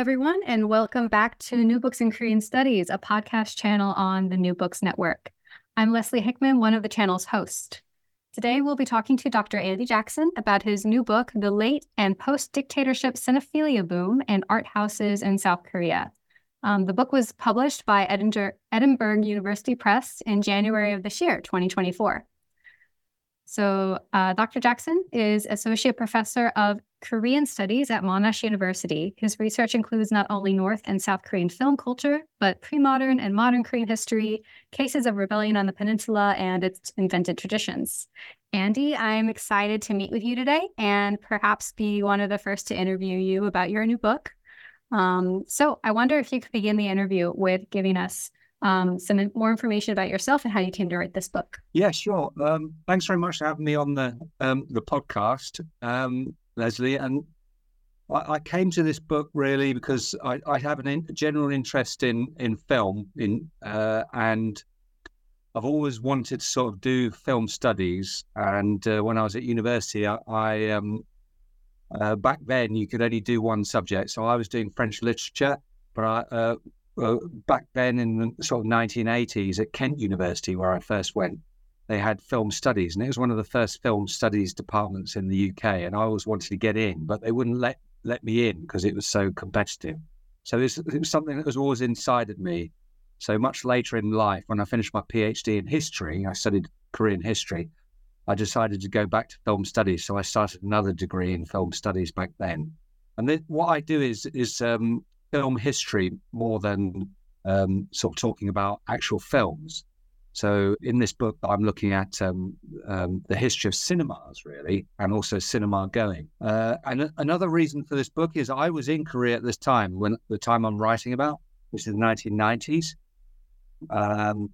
Everyone, and welcome back to New Books in Korean Studies, a podcast channel on the New Books Network. I'm Leslie Hickman, one of the channel's hosts. Today, we'll be talking to Dr. Andy Jackson about his new book, The Late and Post Dictatorship Cinephilia Boom and Art Houses in South Korea. Um, the book was published by Edinburgh University Press in January of this year, 2024. So, uh, Dr. Jackson is Associate Professor of Korean Studies at Monash University. His research includes not only North and South Korean film culture, but pre modern and modern Korean history, cases of rebellion on the peninsula, and its invented traditions. Andy, I'm excited to meet with you today and perhaps be one of the first to interview you about your new book. Um, so, I wonder if you could begin the interview with giving us um, some more information about yourself and how you came to write this book. Yeah, sure. Um, thanks very much for having me on the um, the podcast, um, Leslie. And I, I, came to this book really because I, I have a in, general interest in in film, in uh, and I've always wanted to sort of do film studies. And uh, when I was at university, I, I um, uh, back then you could only do one subject, so I was doing French literature, but I uh, well, back then in the sort of 1980s at Kent University, where I first went, they had film studies, and it was one of the first film studies departments in the UK. And I always wanted to get in, but they wouldn't let let me in because it was so competitive. So it was, it was something that was always inside of me. So much later in life, when I finished my PhD in history, I studied Korean history. I decided to go back to film studies, so I started another degree in film studies back then. And then what I do is is um, film history more than um, sort of talking about actual films. So in this book, I'm looking at um, um, the history of cinemas, really, and also cinema going. Uh, and another reason for this book is I was in Korea at this time, when the time I'm writing about, which is the 1990s. Um,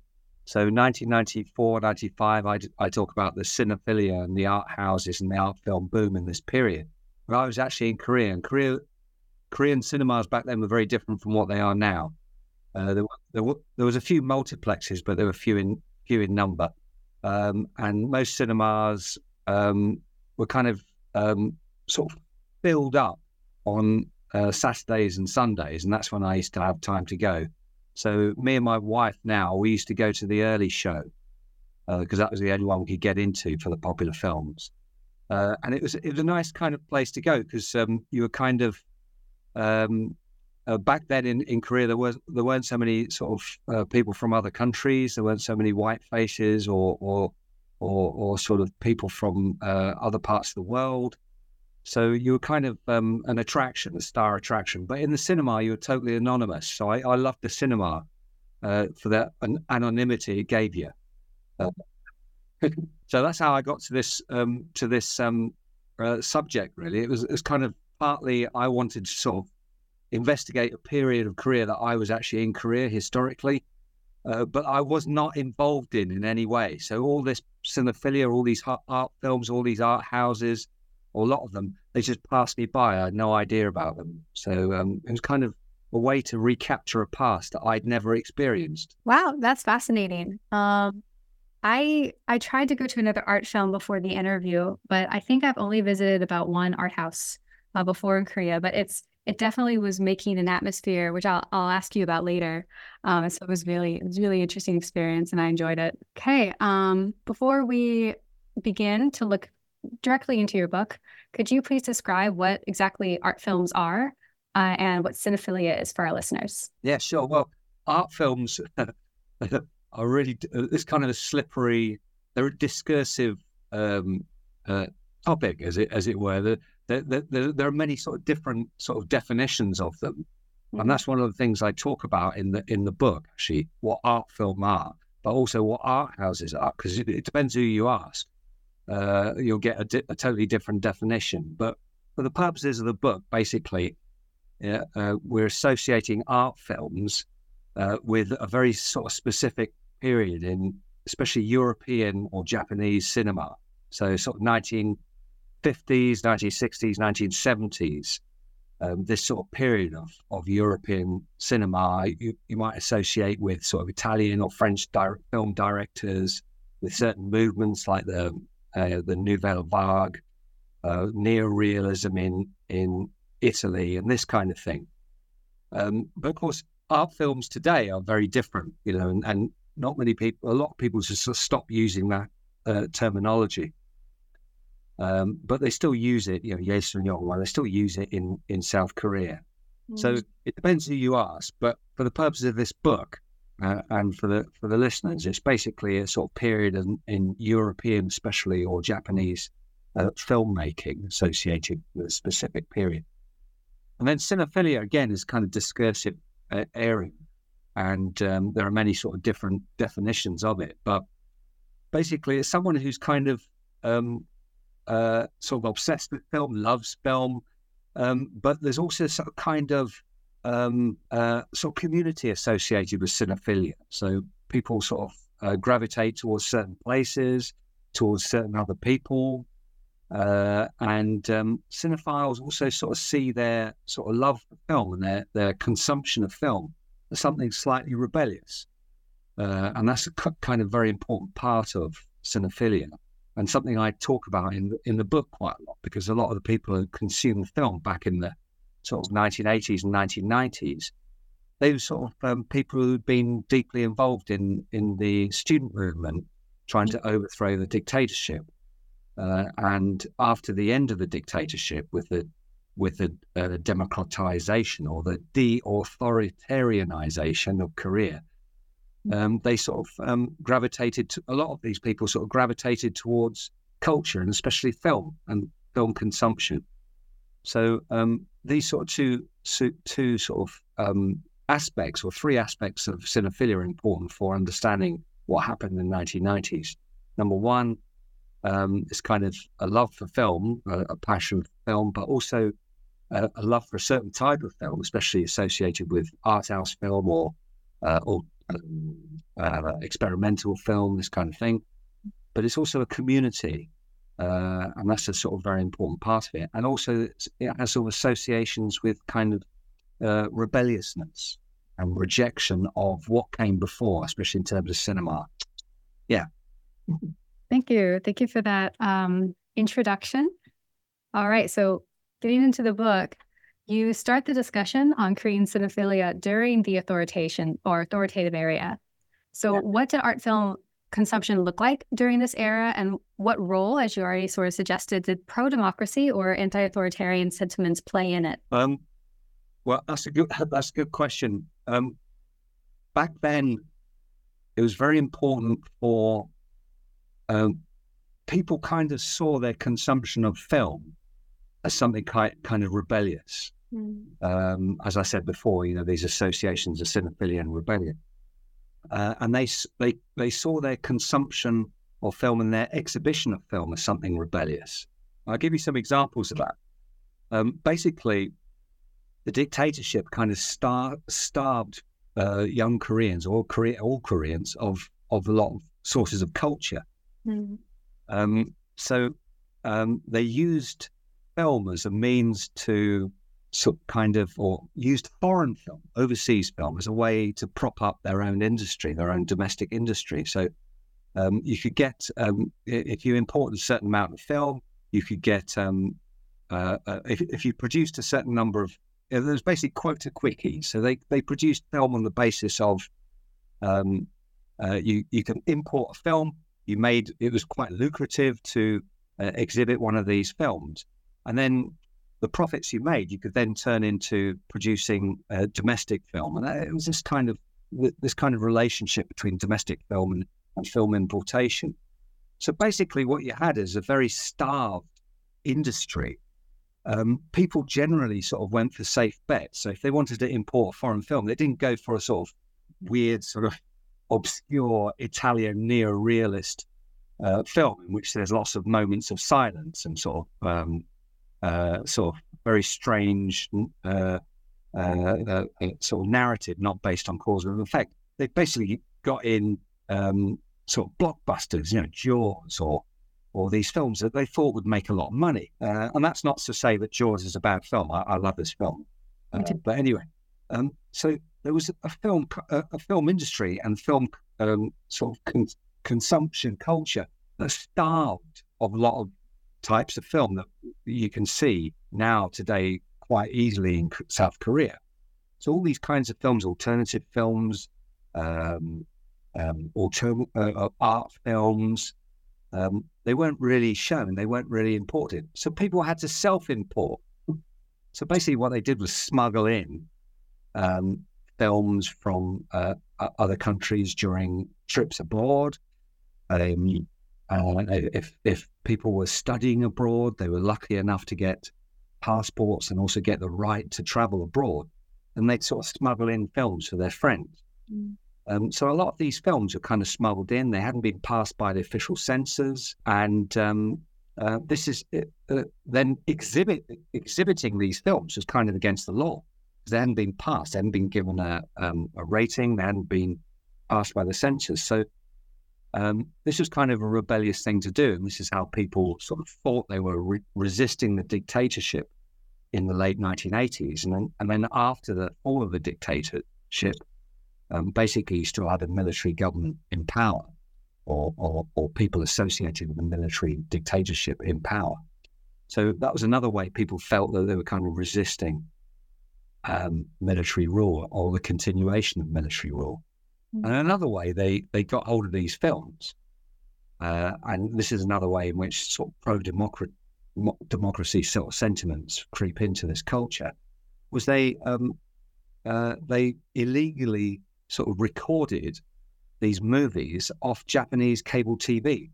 so 1994, 95, I, I talk about the cinephilia and the art houses and the art film boom in this period. But I was actually in Korea, and Korea Korean cinemas back then were very different from what they are now. Uh, there, there, there, was a few multiplexes, but there were few in few in number, um, and most cinemas um, were kind of um, sort of filled up on uh, Saturdays and Sundays, and that's when I used to have time to go. So me and my wife now we used to go to the early show because uh, that was the only one we could get into for the popular films, uh, and it was it was a nice kind of place to go because um, you were kind of um, uh, back then in, in Korea, there was there weren't so many sort of uh, people from other countries. There weren't so many white faces or or or, or sort of people from uh, other parts of the world. So you were kind of um, an attraction, a star attraction. But in the cinema, you were totally anonymous. So I, I loved the cinema uh, for that an anonymity it gave you. Uh, so that's how I got to this um, to this um, uh, subject. Really, it was it was kind of partly I wanted to sort of investigate a period of Korea that I was actually in Korea historically, uh, but I was not involved in in any way. So all this cinephilia, all these art films, all these art houses, or a lot of them, they just passed me by. I had no idea about them. So um, it was kind of a way to recapture a past that I'd never experienced. Wow, that's fascinating. Um, I I tried to go to another art film before the interview, but I think I've only visited about one art house uh, before in Korea, but it's it definitely was making an atmosphere, which I'll I'll ask you about later. Um, so it was really it was really interesting experience, and I enjoyed it. Okay, um, before we begin to look directly into your book, Could you please describe what exactly art films are uh, and what cinephilia is for our listeners? Yeah, sure. Well, art films are really this kind of a slippery, they're a discursive um, uh, topic, as it as it were. There, there, there, there, are many sort of different sort of definitions of them, mm-hmm. and that's one of the things I talk about in the in the book. Actually, what art film are, but also what art houses are, because it, it, depends who you ask. Uh, you'll get a, di- a, totally different definition. But for the purposes of the book, basically, yeah, uh, we're associating art films uh, with a very sort of specific period in, especially European or Japanese cinema. So, sort of 1950s, 1960s, 1970s. Um, this sort of period of, of European cinema you, you might associate with sort of Italian or French film directors, with certain movements like the uh, the Nouvelle Vague, uh, neorealism in in Italy, and this kind of thing. Um, but of course, art films today are very different, you know, and, and not many people, a lot of people just sort of stop using that uh, terminology. Um, but they still use it, you know, Yes and Yong, they still use it in, in South Korea. Mm. So it depends who you ask. But for the purpose of this book, uh, and for the for the listeners, it's basically a sort of period in, in European, especially or Japanese uh, filmmaking associated with a specific period. And then cinephilia again is kind of discursive uh, area, and um, there are many sort of different definitions of it. But basically, it's someone who's kind of um, uh, sort of obsessed with film, loves film, um, but there's also sort of kind of um, uh, sort of community associated with cinephilia. So people sort of uh, gravitate towards certain places, towards certain other people. Uh, and um, cinephiles also sort of see their sort of love for film and their, their consumption of film as something slightly rebellious. Uh, and that's a kind of very important part of cinephilia and something I talk about in the, in the book quite a lot because a lot of the people who consumed film back in the sort of 1980s and 1990s, they were sort of um, people who'd been deeply involved in, in the student movement trying to overthrow the dictatorship. Uh, and after the end of the dictatorship, with the with the uh, democratization or the de-authoritarianization of Korea, um, they sort of um, gravitated. To, a lot of these people sort of gravitated towards culture and especially film and film consumption. So um, these sort of two, two sort of um, aspects or three aspects of cinephilia are important for understanding what happened in the 1990s. Number one um, is kind of a love for film, a, a passion for film, but also a, a, love for a certain type of film, especially associated with art house film or uh, or uh, experimental film, this kind of thing. But it's also a community uh, and that's a sort of very important part of it. And also, it has sort of associations with kind of uh, rebelliousness and rejection of what came before, especially in terms of cinema. Yeah. Thank you. Thank you for that um, introduction. All right. So, getting into the book, you start the discussion on Korean cinephilia during the authoritarian or authoritative era. So, yeah. what did art film consumption look like during this era, and what role, as you already sort of suggested, did pro democracy or anti authoritarian sentiments play in it? Um, well, that's a good that's a good question. Um, back then, it was very important for um, people kind of saw their consumption of film as something kind kind of rebellious. Mm. Um, as I said before, you know these associations of cinephilia and rebellion uh, and they they they saw their consumption of film and their exhibition of film as something rebellious. I'll give you some examples of that. Um, basically, the dictatorship kind of star- starved uh, young Koreans or Korea, all Koreans of of a lot of sources of culture. Mm. Um, so um, they used film as a means to sort kind of or used foreign film, overseas film, as a way to prop up their own industry, their own domestic industry. So um, you could get um, if you import a certain amount of film, you could get um, uh, uh, if, if you produced a certain number of you know, there's basically quota quickie. So they they produced film on the basis of um, uh, you you can import a film. You made it was quite lucrative to uh, exhibit one of these films. And then the profits you made, you could then turn into producing a domestic film. And it was this kind of this kind of relationship between domestic film and, and film importation. So basically, what you had is a very starved industry. Um, people generally sort of went for safe bets. So if they wanted to import a foreign film, they didn't go for a sort of weird, sort of obscure Italian neo-realist uh, film in which there's lots of moments of silence and sort of um, uh, sort of very strange uh, uh, uh, uh, sort of narrative, not based on cause and effect. They basically got in um, sort of blockbusters, you know, Jaws or or these films that they thought would make a lot of money. and that's not to say that Jaws is a bad film. I, I love this film, but anyway, um, so there was a film a, a film industry and film um, sort of con- consumption culture that starved of a lot of types of film that you can see now today quite easily in South Korea. So all these kinds of films, alternative films, um, um, uh, uh, art films, um, they weren't really shown. They weren't really imported. So people had to self-import. So basically, what they did was smuggle in um, films from uh, other countries during trips abroad. Um, uh, if if people were studying abroad, they were lucky enough to get passports and also get the right to travel abroad, and they'd sort of smuggle in films for their friends. Mm. Um, so a lot of these films were kind of smuggled in. They hadn't been passed by the official censors, and um, uh, this is uh, uh then exhibit exhibiting these films was kind of against the law they hadn't been passed, they hadn't been given a, um, a rating, they hadn't been passed by the censors. So um, this was kind of a rebellious thing to do. And this is how people sort of thought they were re- resisting the dictatorship in the late 1980s. And then, and then after the fall of the dictatorship, um, basically you still had a military government in power or, or, or people associated with the military dictatorship in power. So that was another way people felt that they were kind of resisting um, military rule or the continuation of military rule. Mm-hmm. And another way, they, they got hold of these films. Uh, and this is another way in which sort of pro democracy sort of sentiments creep into this culture, was they um, uh, they illegally sort of recorded these movies off Japanese cable TV.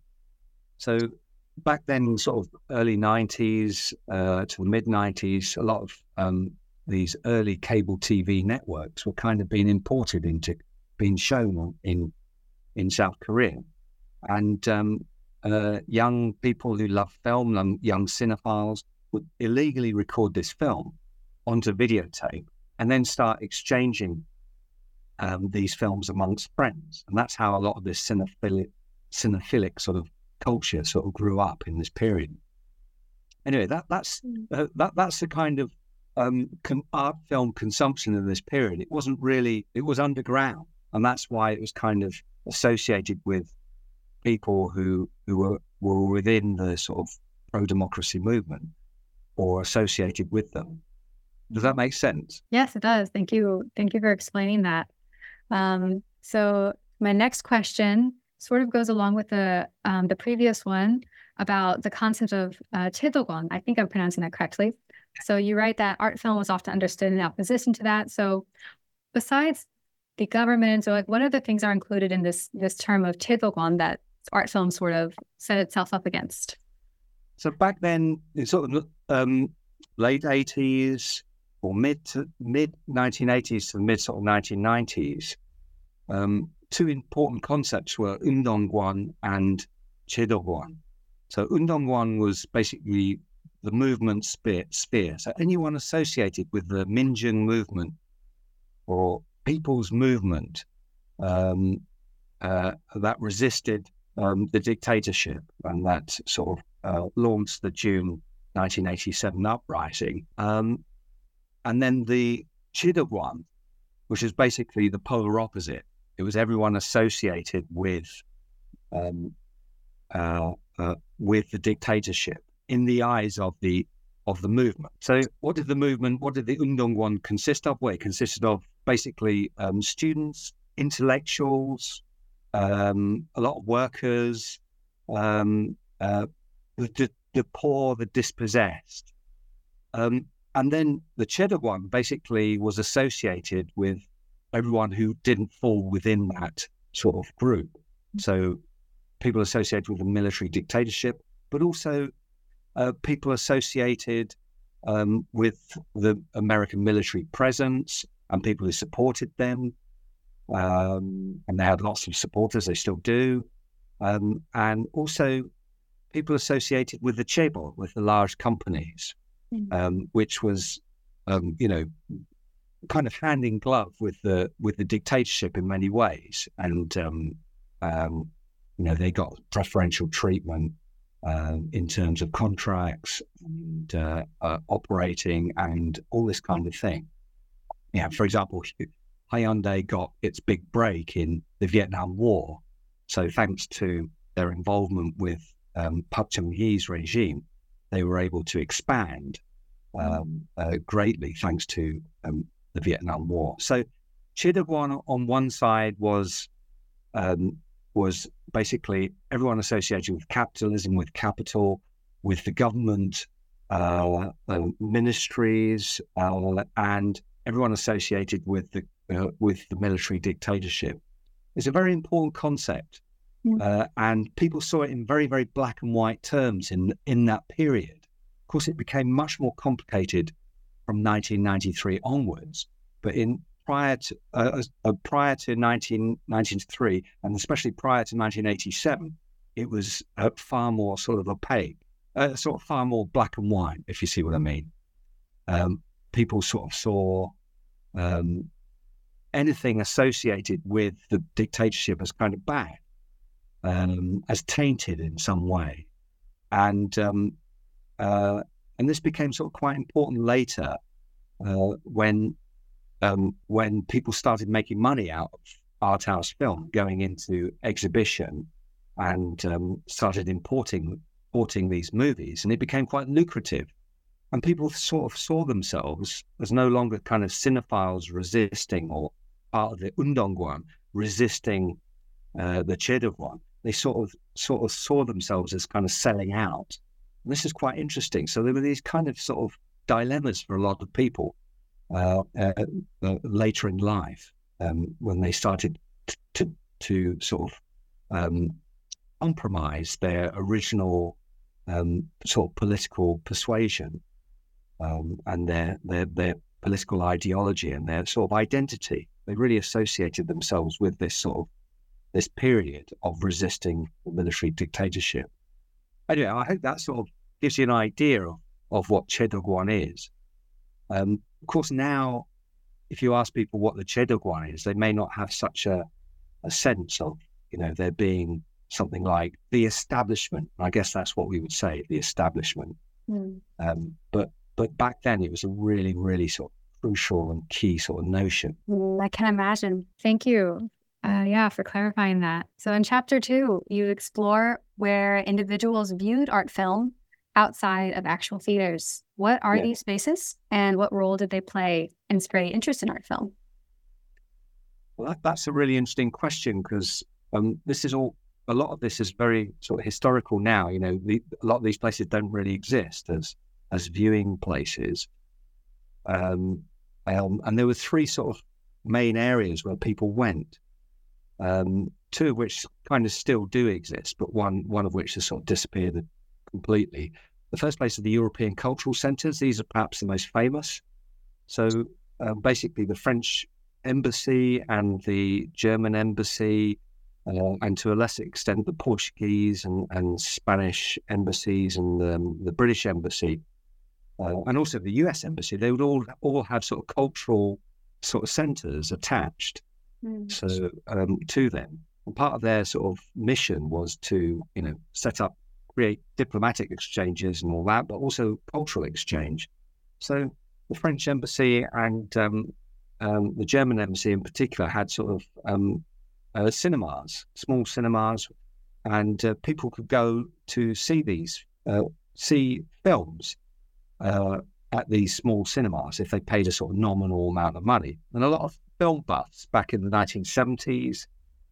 So back then, sort of early 90s uh, to the mid 90s, a lot of um, these early cable TV networks were kind of being imported into being shown in in South Korea, and um, uh, young people who love film, young cinephiles, would illegally record this film onto videotape and then start exchanging um, these films amongst friends, and that's how a lot of this cinephilic, cinephilic sort of culture sort of grew up in this period. Anyway, that that's hmm. uh, that that's the kind of um, con- art film consumption in this period. It wasn't really, it was underground. And that's why it was kind of associated with people who, who were, were within the sort of pro democracy movement or associated with them. Does that make sense? Yes, it does. Thank you. Thank you for explaining that. Um, so, my next question sort of goes along with the um, the previous one about the concept of uh, I think I'm pronouncing that correctly. So you write that art film was often understood in opposition to that. So besides the government, so like what other things are included in this this term of Chedogwon that art film sort of set itself up against? So back then, in sort of um, late eighties or mid to mid nineteen eighties to the mid sort of nineteen nineties, um, two important concepts were Undongwon and Chedogwon. So Undongwon was basically the movement sphere. So anyone associated with the Minjung movement or people's movement um, uh, that resisted um, the dictatorship and that sort of uh, launched the June 1987 uprising. Um, and then the Chedogwon, which is basically the polar opposite. It was everyone associated with um, uh, uh with the dictatorship in the eyes of the of the movement. So, what did the movement, what did the Undongwon consist of? Well, it consisted of basically um, students, intellectuals, um, a lot of workers, um, uh, the, the, poor, the dispossessed, Um, and then the Chedogwon basically was associated with everyone who didn't fall within that sort of group. So people associated with the military dictatorship, but also uh, people associated um, with the American military presence and people who supported them. Um, and they had lots of supporters, they still do. Um, and also people associated with the chaebol, with the large companies, mm. which was, um, you know, kind of hand in glove with the with the dictatorship in many ways. And um, um, you know, they got preferential treatment uh, in terms of contracts and uh, uh, operating and all this kind of thing. Yeah, for example, Hyundai got its big break in the Vietnam War. So thanks to their involvement with um, Park Chung-hee's regime, they were able to expand um, uh, greatly thanks to um, the Vietnam War. So Wan on one side was um, was basically everyone associated with capitalism, with capital, with the government, uh, uh, ministries, uh, and everyone associated with the uh, with the military dictatorship. It's a very important concept, mm. and people saw it in very very black and white terms in in that period. Of course, it became much more complicated from 1993 onwards. But in prior to uh, uh, prior to 1993, and especially prior to 1987, it was uh, far more sort of opaque, uh, sort of far more black and white, if you see what I mean. Um, people sort of saw um, anything associated with the dictatorship as kind of bad, um, as tainted in some way, and um, uh, and this became sort of quite important later uh, when um, when people started making money out of art house film, going into exhibition, and um, started importing importing these movies, and it became quite lucrative. And people sort of saw themselves as no longer kind of cinephiles resisting or part of the Undongwon resisting uh, the Che They sort of sort of saw themselves as kind of selling out. And this is quite interesting. So there were these kind of sort of dilemmas for a lot of people uh, uh, uh, later in life um, when they started to to sort of um, compromise their original um, sort of political persuasion um, and their, their their political ideology and their sort of identity. They really associated themselves with this sort of this period of resisting the military dictatorship. Anyway, I hope that sort of gives you an idea of, of what Che Duk is. Um, of course, now, if you ask people what the Che Duk is, they may not have such a, a sense of, you know, there being something like the establishment. I guess that's what we would say, the establishment. Mm. Um, but but back then, it was a really, really sort of crucial and key sort of notion. I can imagine. Thank you. Uh, yeah, for clarifying that. So in chapter two, you explore where individuals viewed art film outside of actual theaters. What are yeah. these spaces and what role did they play in spreading interest in art film? Well, that, that's a really interesting question because um, this is all, a lot of this is very sort of historical now. You know, the, a lot of these places don't really exist as, as viewing places. Um, um, and there were three sort of main areas where people went. Um, two of which kind of still do exist, but one one of which has sort of disappeared completely. The first place are the European cultural centres. These are perhaps the most famous. So uh, basically, the French embassy and the German embassy, uh, and to a lesser extent, the Portuguese and, and Spanish embassies and um, the British embassy, uh, and also the US embassy, they would all all have sort of cultural sort of centres attached mm. so um, to them. And part of their sort of mission was to, you know, set up create diplomatic exchanges and all that, but also cultural exchange. So the French embassy and um, um, the German embassy in particular had sort of um, uh, cinemas, small cinemas, and uh, people could go to see these, uh, see films uh, at these small cinemas if they paid a sort of nominal amount of money. And a lot of film buffs back in the 1970s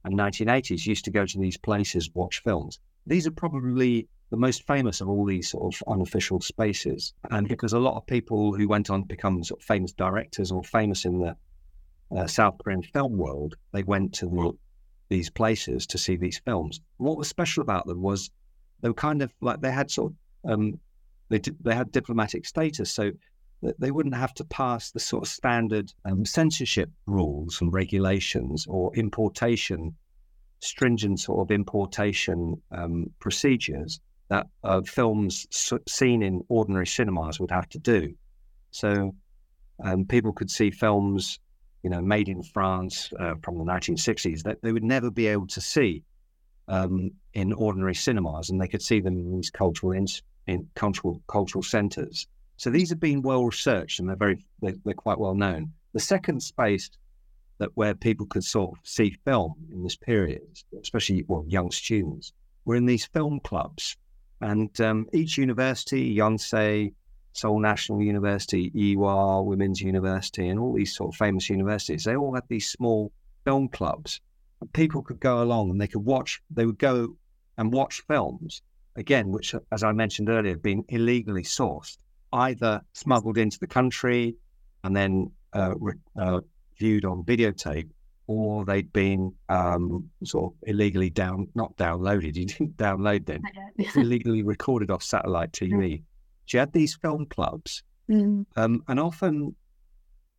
and 1980s used to go to these places, watch films. These are probably the most famous of all these sort of unofficial spaces. And because a lot of people who went on to become sort of famous directors or famous in the uh, South Korean film world, they went to the, these places to see these films. What was special about them was they were kind of like they had sort of um, they they had diplomatic status, so they wouldn't have to pass the sort of standard um, censorship rules and regulations or importation stringent sort of importation um, procedures that uh, films seen in ordinary cinemas would have to do. So um, people could see films, you know, made in France uh, from the 1960s that they would never be able to see um, in ordinary cinemas, and they could see them in these cultural in, in cultural cultural centres. So these have been well researched, and they're very they're, they're quite well known. The second space that where people could sort of see film in this period, especially well young students, were in these film clubs, and um, each university, Yonsei, Seoul National University, Ewha Women's University, and all these sort of famous universities, they all had these small film clubs people could go along and they could watch, they would go and watch films, again, which, as I mentioned earlier, had been illegally sourced, either smuggled into the country and then uh, re- uh, viewed on videotape, or they'd been um, sort of illegally down, not downloaded, you didn't download them, illegally recorded off satellite TV. She had these film clubs, mm. um, and often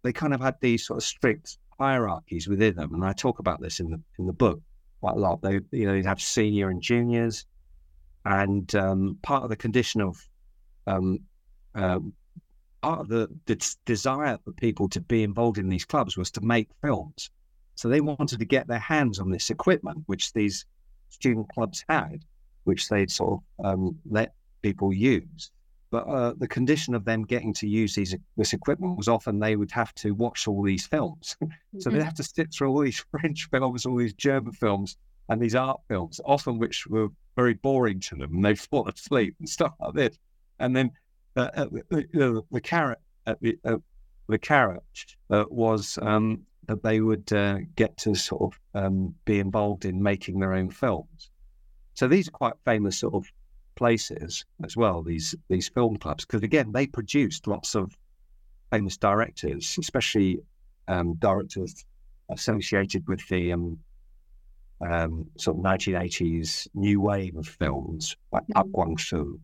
they kind of had these sort of strict hierarchies within them, and I talk about this in the in the book quite a lot. They you know they'd have senior and juniors, and um, part of the condition of um, uh, part of the, the desire for people to be involved in these clubs was to make films. So they wanted to get their hands on this equipment, which these student clubs had, which they'd sort of um, let people use. But uh, the condition of them getting to use these this equipment was often they would have to watch all these films. so they'd mm-hmm. have to sit through all these French films, all these German films, and these art films, often which were very boring to them, and they'd fall asleep and stuff like this. And then uh, uh, the, the, carrot the, uh, the carrot uh, was um, that they would uh, get to sort of um, be involved in making their own films. So these are quite famous sort of places as well. These these film clubs, because again, they produced lots of famous directors, especially um, directors associated with the um, sort of 1980s new wave of films, like Park mm-hmm. Kwang-soo.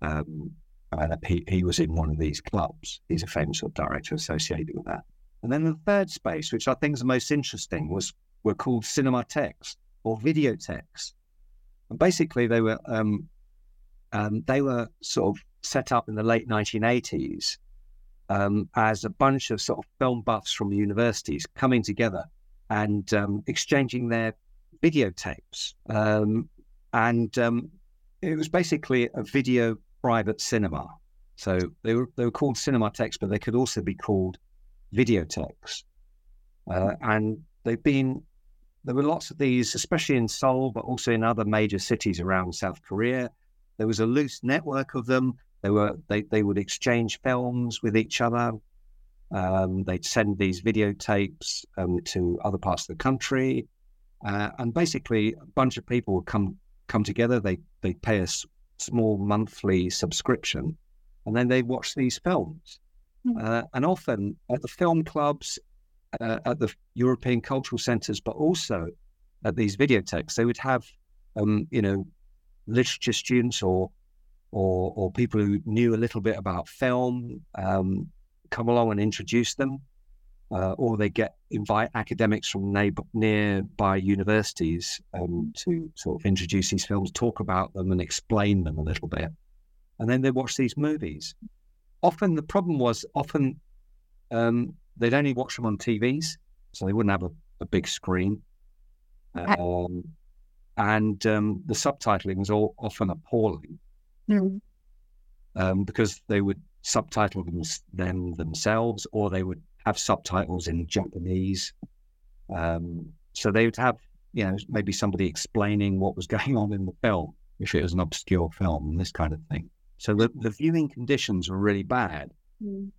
Um, and he, he was in one of these clubs. He's a famous sort of director associated with that. And then the third space, which I think is the most interesting, was were called cinematheques or videotheques. And basically, they were um, um, they were sort of set up in the late 1980s um, as a bunch of sort of film buffs from the universities coming together and um, exchanging their videotapes. Um, and um, it was basically a video private cinema. So they were they were called cinematheques, but they could also be called videotheques. Uh, and they've been there were lots of these, especially in Seoul, but also in other major cities around South Korea. There was a loose network of them. They were they, they would exchange films with each other. Um, they'd send these videotapes um, to other parts of the country, uh, and basically a bunch of people would come come together. They they pay a s- small monthly subscription, and then they watch these films. Mm-hmm. Uh, and often at the film clubs, uh, at the European cultural centres, but also at these videotheques, they would have, um, you know, literature students or or, or people who knew a little bit about film um, come along and introduce them, uh, or they get invite academics from neighbor, nearby universities um, to sort of introduce these films, talk about them, and explain them a little bit, and then they watch these movies. Often the problem was often um, they'd only watch them on TVs, so they wouldn't have a, a big screen. Um, and um, the subtitling was all often appalling mm. um, because they would subtitle them, them, themselves, or they would have subtitles in Japanese. Um, so they would have, you know, maybe somebody explaining what was going on in the film if it was an obscure film and this kind of thing. So the, the viewing conditions were really bad. Mm.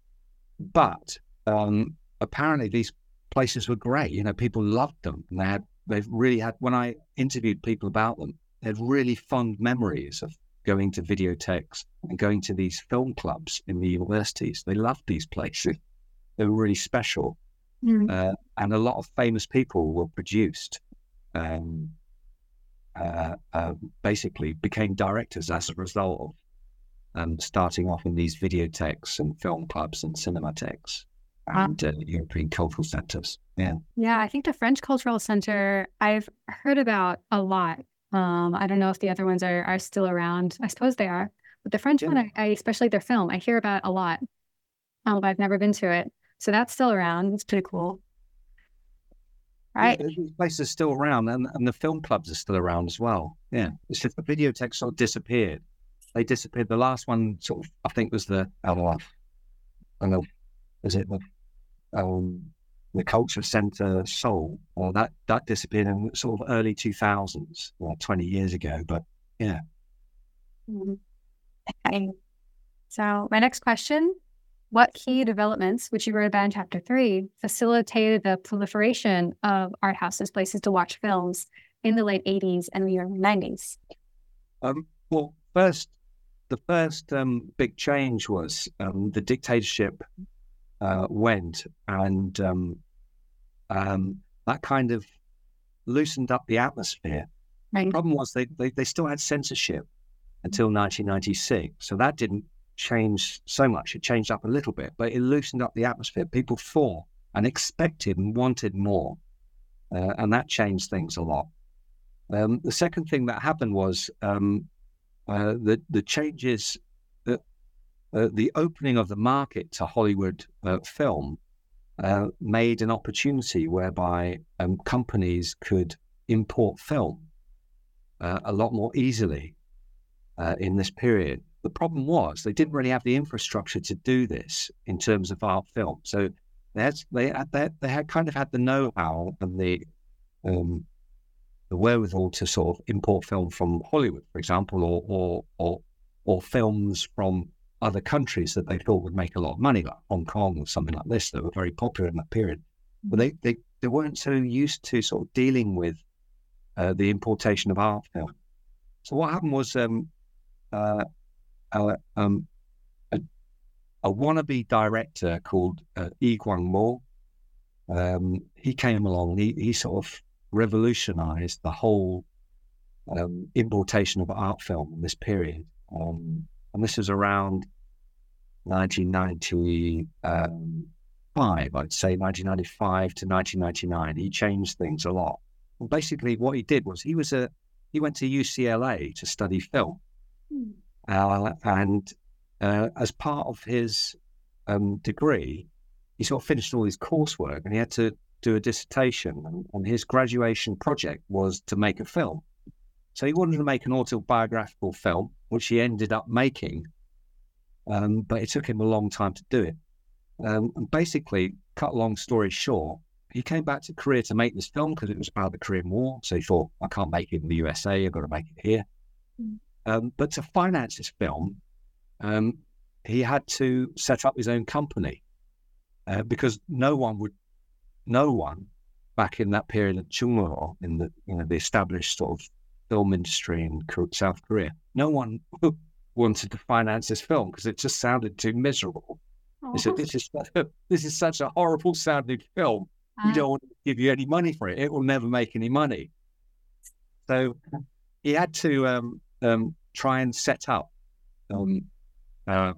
But um, apparently these places were great. You know, people loved them and they had they've really had when I interviewed people about them, they had really fond memories of going to videotheques and going to these film clubs in the universities. They loved these places. They were really special. Mm. Uh, and a lot of famous people were produced. Um, uh, uh, basically became directors as a result of um, starting off in these videotheques and film clubs and cinematheques and uh, European cultural centers. Yeah. Yeah. I think the French Cultural Center I've heard about a lot. Um, I don't know if the other ones are, are still around. I suppose they are. But the French yeah. one, I, I, especially their film, I hear about a lot. Um, but I've never been to it. So that's still around. It's pretty cool. Right. Yeah, these places are still around and, and the film clubs are still around as well. Yeah. It's just the videotheques sort of disappeared. They disappeared. The last one sort of I think was the I don't know, is it the um, the culture center Seoul. Well, that that disappeared in sort of early two thousands, well, twenty years ago. But yeah. Mm-hmm. Okay. So my next question: What key developments, which you wrote about in chapter three, facilitated the proliferation of art houses, places to watch films in the late '80s and the early '90s? Um, well, first, the first um, big change was um, the dictatorship uh, went, and um, um, that kind of loosened up the atmosphere. Right. The problem was they, they, they still had censorship until 1996, so that didn't change so much. It changed up a little bit, but it loosened up the atmosphere. People thought and expected and wanted more, uh, and that changed things a lot. Um, the second thing that happened was um, uh, the the changes uh, the opening of the market to Hollywood uh, film uh, made an opportunity whereby um, companies could import film uh, a lot more easily uh, in this period. The problem was they didn't really have the infrastructure to do this in terms of art film. So they had, they had, they had kind of had the know-how and the um, the wherewithal to sort of import film from Hollywood, for example, or or or, or films from other countries that they thought would make a lot of money, like Hong Kong or something like this, that were very popular in that period. But they, they, they weren't so used to sort of dealing with uh, the importation of art film. So what happened was um, uh, our, um, a, a, wannabe director called uh, Lee Kwang Mo, um, he came along, he, he sort of revolutionized the whole um, importation of art film in this period. Um, and this was around 1995, I'd say 1995 to 1999. He changed things a lot. And basically, what he did was he was a he went to UCLA to study film, mm. Uh, and uh, as part of his um, degree, he sort of finished all his coursework, and he had to do a dissertation. And, his graduation project was to make a film. So he wanted to make an autobiographical film, which he ended up making um, but it took him a long time to do it. Um, and basically, cut a long story short, he came back to Korea to make this film because it was about the Korean War. So he thought, I can't make it in the USA, I've got to make it here. Mm. Um, but to finance this film, um, he had to set up his own company uh, because no one would, no one back in that period of Chungmuro, in the you know the established sort of film industry in South Korea, no one wanted to finance this film because it just sounded too miserable. They said, "This is this is such a horrible sounding film. We don't want to give you any money for it. It will never make any money." So he had to um, um, try and set up, um, uh,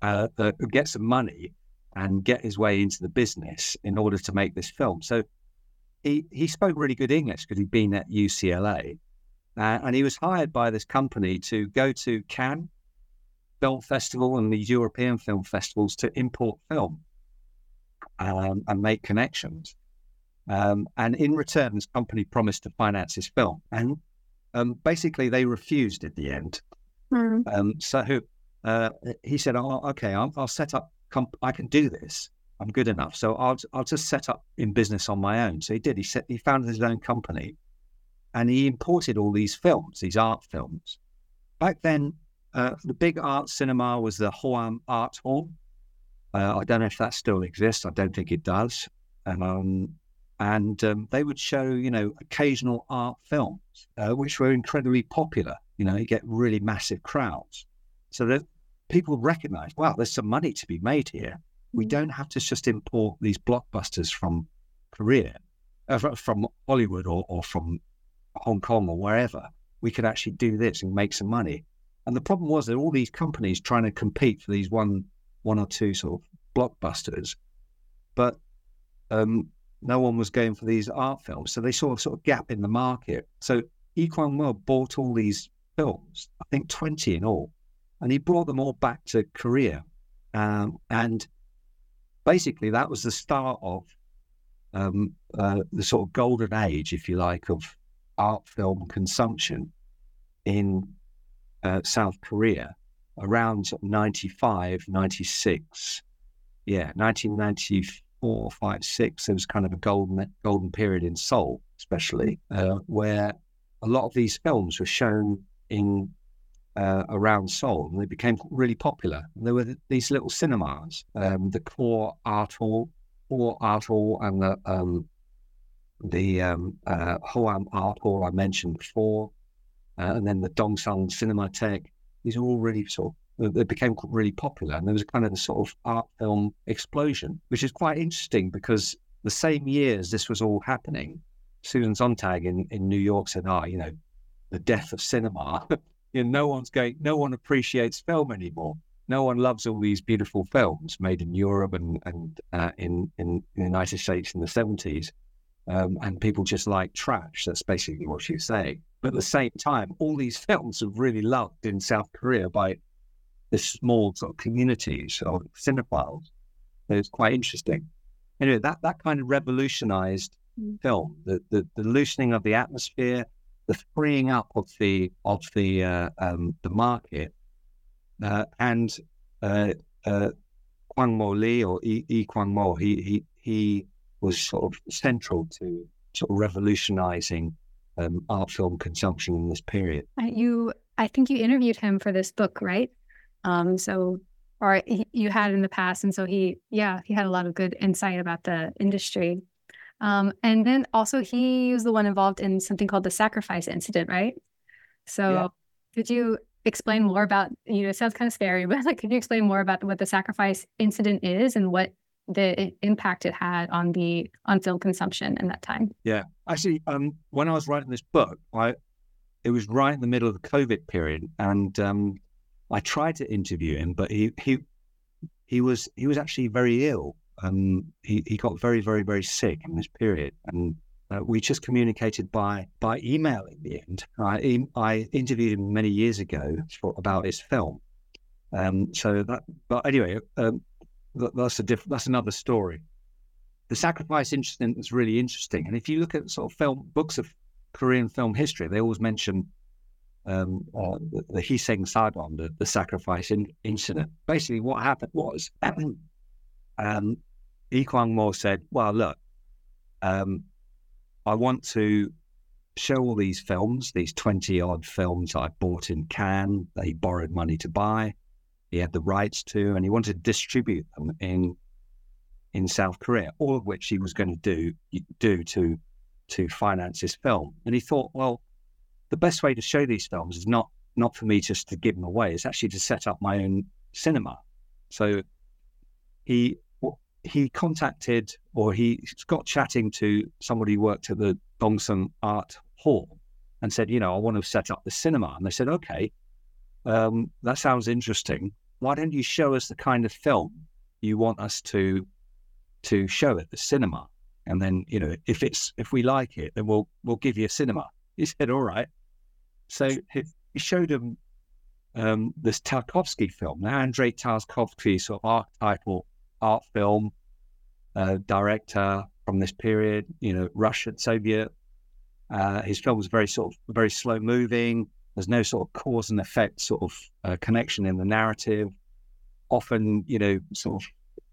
uh, uh, get some money and get his way into the business in order to make this film. So he he spoke really good English because he'd been at UCLA uh, and he was hired by this company to go to Cannes Film Festival and these European film festivals to import film um, and make connections. Um, and in return, this company promised to finance his film. And um, basically, they refused at the end. Mm. so uh, he said, oh, okay, I'll, I'll set up, comp- I can do this. I'm good enough. So I'll, I'll just set up in business on my own. So he did. He, set, he founded his own company and he imported all these films, these art films. Back then, uh, the big art cinema was the Hoam Art Hall. Uh, I don't know if that still exists. I don't think it does. Um, and um, they would show, you know, occasional art films, uh, which were incredibly popular You know, you get really massive crowds. So that people recognize, wow, there's some money to be made here. We mm. don't have to just import these blockbusters from Korea, uh, from Hollywood or, or from Hong Kong or wherever. We could actually do this and make some money. And the problem was that all these companies trying to compete for these one, one or two sort of blockbusters, but um, no one was going for these art films. So they saw a sort of gap in the market. So Kwang Mo bought all these films, I think 20 in all, and he brought them all back to Korea. Um, and basically, that was the start of um, uh, the sort of golden age, if you like, of art film consumption in uh, South Korea around 95, 96. Yeah, 1994, 5, 6. There was kind of a golden golden period in Seoul, especially, uh, where a lot of these films were shown in uh, around Seoul, and they became really popular. And there were these little cinemas, um, the Core Art Hall, Core Art Hall, and the um, the um, uh, Hoam Art Hall I mentioned before, uh, and then the Dongsung Cinematheque. These are all really sort of they became really popular, and there was kind of a sort of art film explosion, which is quite interesting because the same years this was all happening, Susan Sontag in, in New York said, "Ah, you know, the death of cinema. you know, no one's going, no one appreciates film anymore. No one loves all these beautiful films made in Europe and and uh, in, in, in the United States in the seventies, um, and people just like trash. That's basically what she's saying. But at the same time, all these films are really loved in South Korea by the small sort of communities of cinephiles. So it's quite interesting. Anyway, that that kind of revolutionized mm. film, the, the the loosening of the atmosphere, the freeing up of the of the uh, um, the market, uh, and uh, uh, Kwang Mo Lee or E, e Kwang Mo, he he he was sort of central to sort of revolutionizing um, art film consumption in this period. You, I think you interviewed him for this book, right? Um, so, or you had in the past, and so he, yeah, he had a lot of good insight about the industry. Um, and then also he was the one involved in something called the sacrifice incident, right? So, yeah. could you explain more about? You know, it sounds kind of scary, but like, could you explain more about what the sacrifice incident is and what the impact it had on the on film consumption in that time. Yeah, actually, um, when I was writing this book, I it was right in the middle of the COVID period, and um, I tried to interview him, but he he he was he was actually very ill. Um, he he got very very very sick in this period, and uh, we just communicated by by email in the end. I I interviewed him many years ago for, about his film. Um, so that, but anyway, um, that's a diff- that's another story. The sacrifice incident was really interesting, and if you look at sort of film books of Korean film history, they always mention um, uh, the, the Hiseng Sadon, the, the sacrifice in, incident. Basically, what happened was um, Lee Kwang Mo said, "Well, look, um, I want to show all these films, these twenty odd films I bought in Cannes. They borrowed money to buy he had the rights to, and he wanted to distribute them in in South Korea, all of which he was going to do do to to finance his film. And he thought, well, the best way to show these films is not not for me just to give them away; it's actually to set up my own cinema. So he he contacted or he got chatting to somebody who worked at the Dongsung Art Hall and said, you know, I want to set up the cinema. And they said, okay, um, that sounds interesting why don't you show us the kind of film you want us to to show at the cinema? And then, you know, if it's if we like it, then we'll we'll give you a cinema. He said, all right. So he, showed him um, this Tarkovsky film, now Andrei Tarkovsky, sort of archetypal art film uh, director from this period, you know, Russian, Soviet. Uh, his film was very sort of very slow moving, there's no sort of cause and effect sort of uh, connection in the narrative. Often, you know, sort of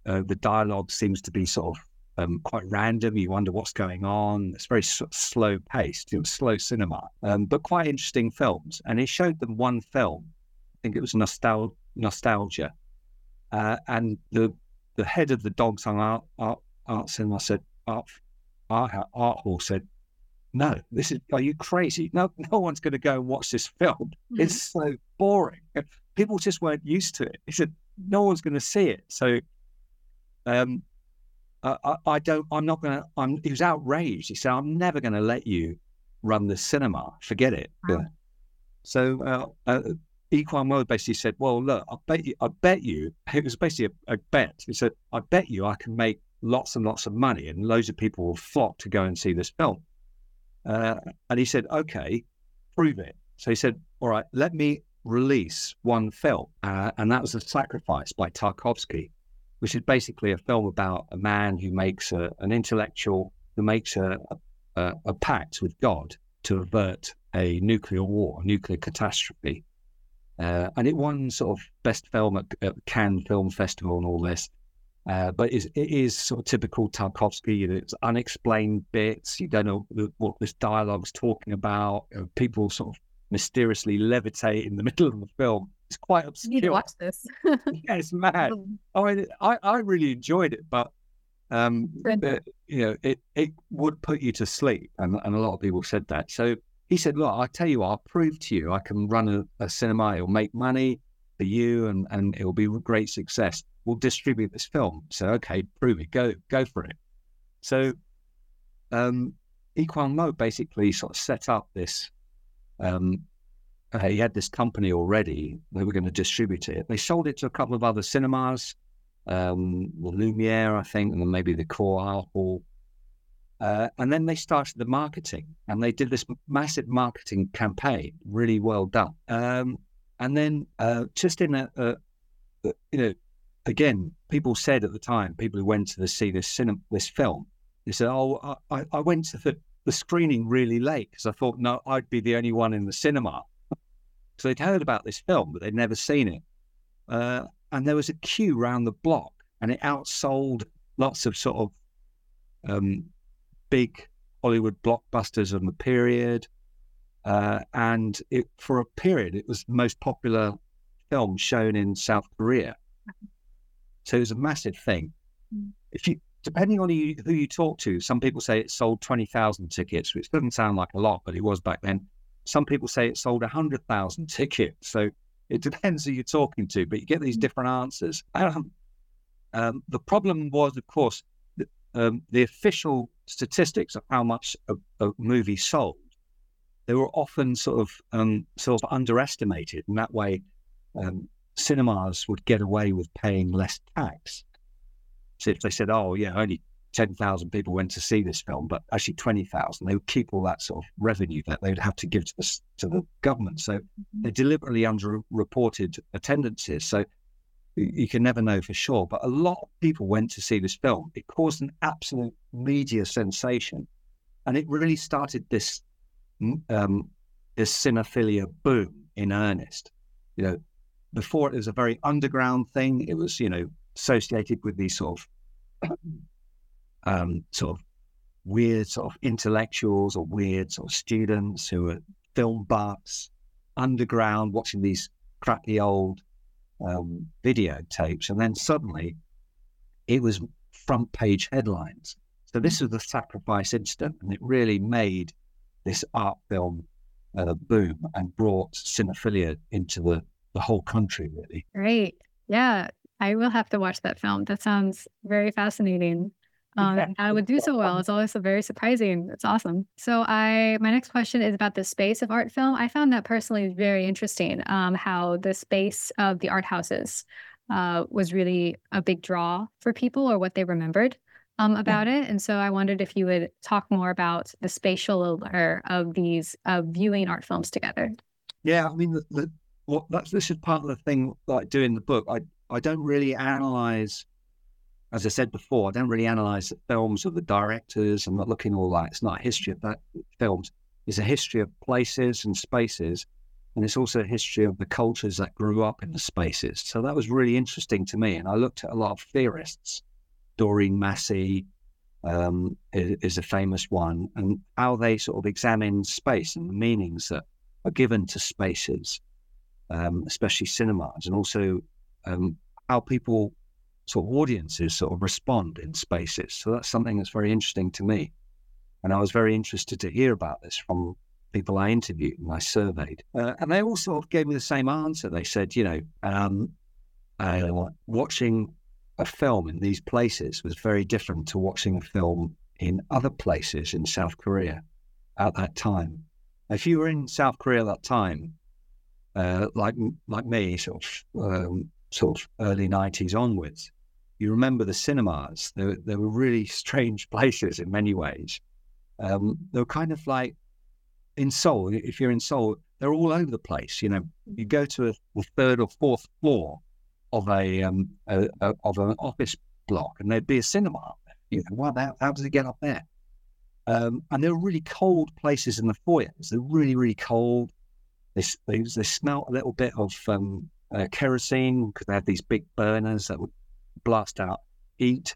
uh, the dialogue seems to be sort of um, quite random. You wonder what's going on. It's very sort of slow paced, you know, slow cinema, um, but quite interesting films. And he showed them one film. I think it was Nostal- Nostalgia. Uh, and the the head of the Dongsung Art, Art, Art Cinema said, Art, Art, Art Hall said, no, this is, are you crazy? No, no one's going to go and watch this film. Mm-hmm. It's so boring. People just weren't used to it. He said, no one's going to see it. So, um, I, I don't, I'm not going to, I'm, he was outraged. He said, I'm never going to let you run the cinema. Forget it. Wow. Yeah. So, uh, uh, Equine World basically said, well, look, I bet you, I bet you, it was basically a, a bet. He said, I bet you I can make lots and lots of money and loads of people will flock to go and see this film. Uh, and he said, okay, prove it. So he said, all right, let me release one film. Uh, and that was The Sacrifice by Tarkovsky, which is basically a film about a man who makes a, an intellectual, who makes a, a, a pact with God to avert a nuclear war, a nuclear catastrophe. Uh, and it won sort of best film at, at Cannes Film Festival and all this. Uh, but it is sort of typical Tarkovsky. It's unexplained bits. You don't know what this dialogue's talking about. People sort of mysteriously levitate in the middle of the film. It's quite obscure. You need to watch this. yeah, it's mad. Oh, I, I, I really enjoyed it, but um, but, you know, it it would put you to sleep, and and a lot of people said that. So he said, "Look, I tell you, what, I'll prove to you, I can run a, a cinema. It'll make money for you, and and it'll be a great success." we'll distribute this film. So, okay, prove it, go, go for it. So, um, Equine Mo basically sort of set up this. Um, uh, he had this company already. They were going to distribute it. They sold it to a couple of other cinemas, um, the Lumiere, I think, and then maybe the Core Hall. Uh, and then they started the marketing, and they did this massive marketing campaign, really well done. Um, and then uh, just in a, a, you know again, people said at the time, people who went to the, see this cinema, this film, they said, "Oh, I, I went to the, the screening really late because I thought no, I'd be the only one in the cinema." So they'd heard about this film, but they'd never seen it. Uh, and there was a queue round the block, and it outsold lots of sort of um, big Hollywood blockbusters of the period. Uh, and it, for a period, it was the most popular film shown in South Korea. So it was a massive thing. Mm. If you, depending on who you, who you talk to, some people say it sold 20,000 tickets, which doesn't sound like a lot, but it was back then. Some people say it sold 100,000 tickets. So it depends who you're talking to, but you get these mm. different answers. Um, um, the problem was, of course, the, um, the official statistics of how much a, a, movie sold. They were often sort of um, sort of underestimated, and that way, um, cinemas would get away with paying less tax. So if they said, oh, yeah, only 10,000 people went to see this film, but actually 20,000, they would keep all that sort of revenue that they would have to give to the, to the government. So mm-hmm. they deliberately underreported attendances. So you can never know for sure. But a lot of people went to see this film. It caused an absolute media sensation. And it really started this, um, this cinephilia boom in earnest. You know, before it was a very underground thing. It was, you know, associated with these sort of um, sort of weird sort of intellectuals or weird sort of students who were film buffs, underground, watching these crappy old um, videotapes, and then suddenly it was front page headlines. So this was the sacrifice incident, and it really made this art film uh, boom and brought cinephilia into the the whole country, really. Great. Yeah, I will have to watch that film. That sounds very fascinating. Um. I would do so well. It's also very surprising. It's awesome. So, I my next question is about the space of art film. I found that personally very interesting. Um, how the space of the art houses uh, was really a big draw for people, or what they remembered um, about yeah. it. And so, I wondered if you would talk more about the spatial allure of these uh, viewing art films together. Yeah, I mean the, the well, that's this is part of the thing like doing the book. I I don't really analyze, as I said before, I don't really analyze the films of the directors. I'm not looking all that. It's not a history of that films. It's a history of places and spaces, and it's also a history of the cultures that grew up in the spaces. So that was really interesting to me. And I looked at a lot of theorists. Doreen Massey um, is, is a famous one, and how they sort of examine space and the meanings that are given to spaces um, especially cinemas, and also um, how people, sort of audiences, sort of respond in spaces. So that's something that's very interesting to me. And I was very interested to hear about this from people I interviewed and I surveyed. Uh, and they all sort of gave me the same answer. They said, you know, um, watching a film in these places was very different to watching a film in other places in South Korea at that time. If you were in South Korea at that time, uh, like like me, sort of um, sort of early '90s onwards, you remember the cinemas. They, they were really strange places in many ways. Um, they were kind of like in Seoul. If you're in Seoul, they're all over the place. You know, you go to a, a third or fourth floor of a, um, a, a, of an office block, and there'd be a cinema. You know, well, how, how does it get up there? Um, and they were really cold places in the foyers. They're really, really cold. They, they, they smelt a little bit of um, uh, kerosene because they had these big burners that would blast out eat.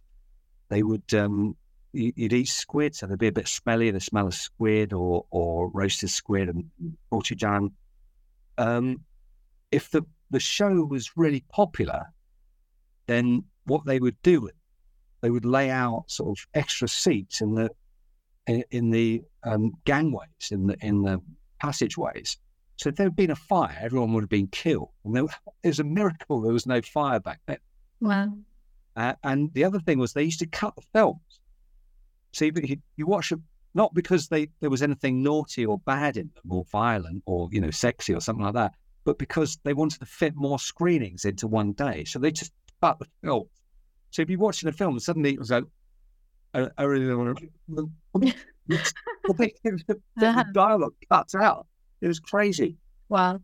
They would um, you'd eat squid, so they'd be a bit smelly, the smell of squid or or roasted squid and gochujang. Um, if the the show was really popular, then what they would do, they would lay out sort of extra seats in the in, the um, gangways, in the in the passageways. So if there had been a fire, everyone would have been killed. And there, it was a miracle there was no fire back then. Wow. Uh, and the other thing was they used to cut the films. So you, you watch them not because they there was anything naughty or bad in them, or violent, or you know, sexy or something like that, but because they wanted to fit more screenings into one day. So they just cut the film. So if you're watching a film, suddenly it was like, I, I really want to. the uh-huh. dialogue cuts out. It was crazy. Wow.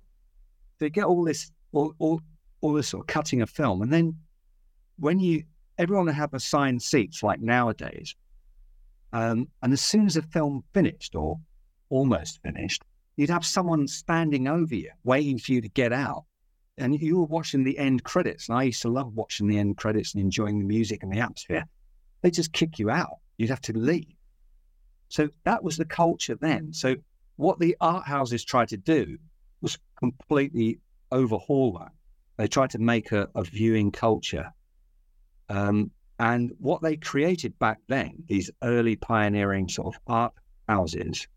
They get all this, all, all, all this sort of cutting of film, and then when you everyone have assigned seats like nowadays, um, and as soon as the film finished or almost finished, you'd have someone standing over you, waiting for you to get out. And you were watching the end credits. And I used to love watching the end credits and enjoying the music and the atmosphere. They just kick you out. You'd have to leave. So that was the culture then. So what the art houses tried to do was completely overhaul that. They tried to make a, a viewing culture um, and what they created back then, these early pioneering sort of art houses,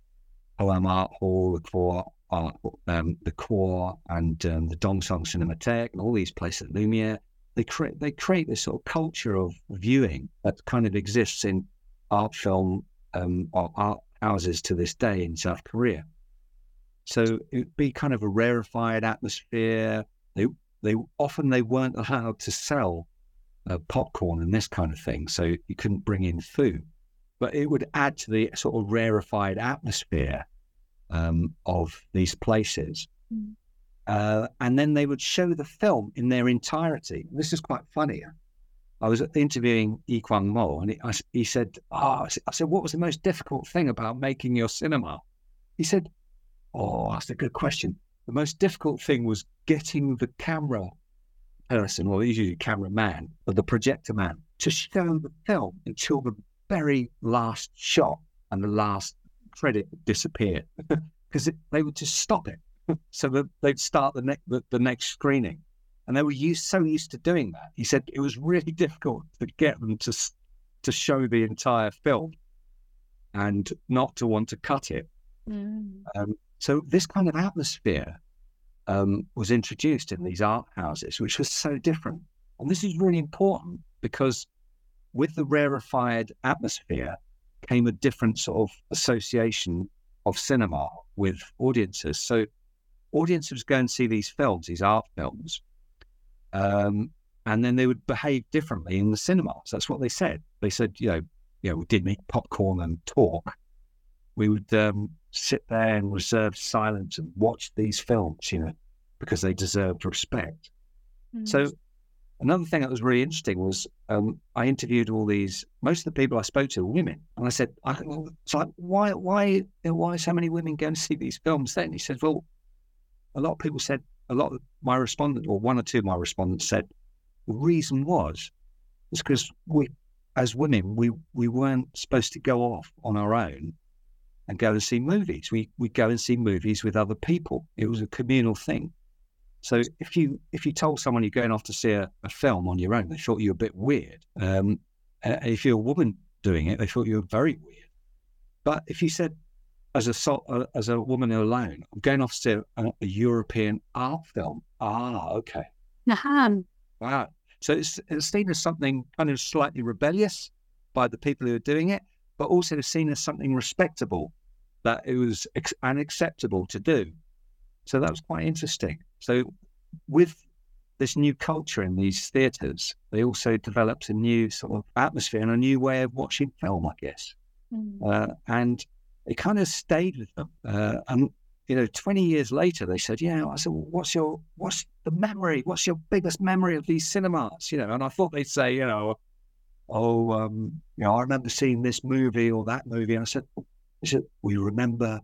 Hoam Art Hall, the Core Art, um, the Core, and um, the Dongsung Cinematheque, and all these places, Lumiere, they create they create this sort of culture of viewing that kind of exists in art film um, or art houses to this day in South Korea. So it'd be kind of a rarefied atmosphere. They they often they weren't allowed to sell uh, popcorn and this kind of thing. So you couldn't bring in food, but it would add to the sort of rarefied atmosphere um, of these places. Mm. Uh, and then they would show the film in their entirety. This is quite funny. I was interviewing Lee Kwang Mo, and he, I, he said, "Oh, I said, what was the most difficult thing about making your cinema?" He said, "Oh, that's a good question. The most difficult thing was getting the camera person, or usually cameraman, or the projector man, to show the film until the very last shot and the last credit disappeared. Because they would just stop it so that they'd start the next the, the, next screening. And they were used so used to doing that. He said it was really difficult to get them to to show the entire film and not to want to cut it. Mm. um, so this kind of atmosphere um, was introduced in these art houses, which was so different. And this is really important because with the rarefied atmosphere came a different sort of association of cinema with audiences. So audiences go and see these films, these art films, um, and then they would behave differently in the cinemas. That's what they said. They said, you know, you know, we didn't eat popcorn and talk. We would um, sit there and reserve silence and watch these films, you know, because they deserved respect. Mm. So another thing that was really interesting was um, I interviewed all these. Most of the people I spoke to were women, and I said, I, "It's like why, why, why so many women going to see these films?" Then he said, "Well, a lot of people said a lot of my respondents, or one or two of my respondents said, the reason was was because we, as women, we we weren't supposed to go off on our own and go and see movies. We we go and see movies with other people. It was a communal thing. So if you if you told someone you're going off to see a, a film on your own, they thought you were a bit weird. Um, if you're a woman doing it, they thought you were very weird. But if you said, as a uh, as a woman alone, I'm going off to a, a European art film. Ah, okay. Uh-huh. Wow. So it's, it's seen as something kind of slightly rebellious by the people who are doing it, but also seen as something respectable that it was ex- unacceptable to do. So that was quite interesting. So with this new culture in these theatres, they also developed a new sort of atmosphere and a new way of watching film, I guess. Mm. Uh, and it kind of stayed with them. Uh, and you know, 20 years later, they said, yeah, I said, well, what's your, what's the memory? What's your biggest memory of these cinemas? You know, and I thought they'd say, you know, oh, um, you know, I remember seeing this movie or that movie. And I said, I said, we remember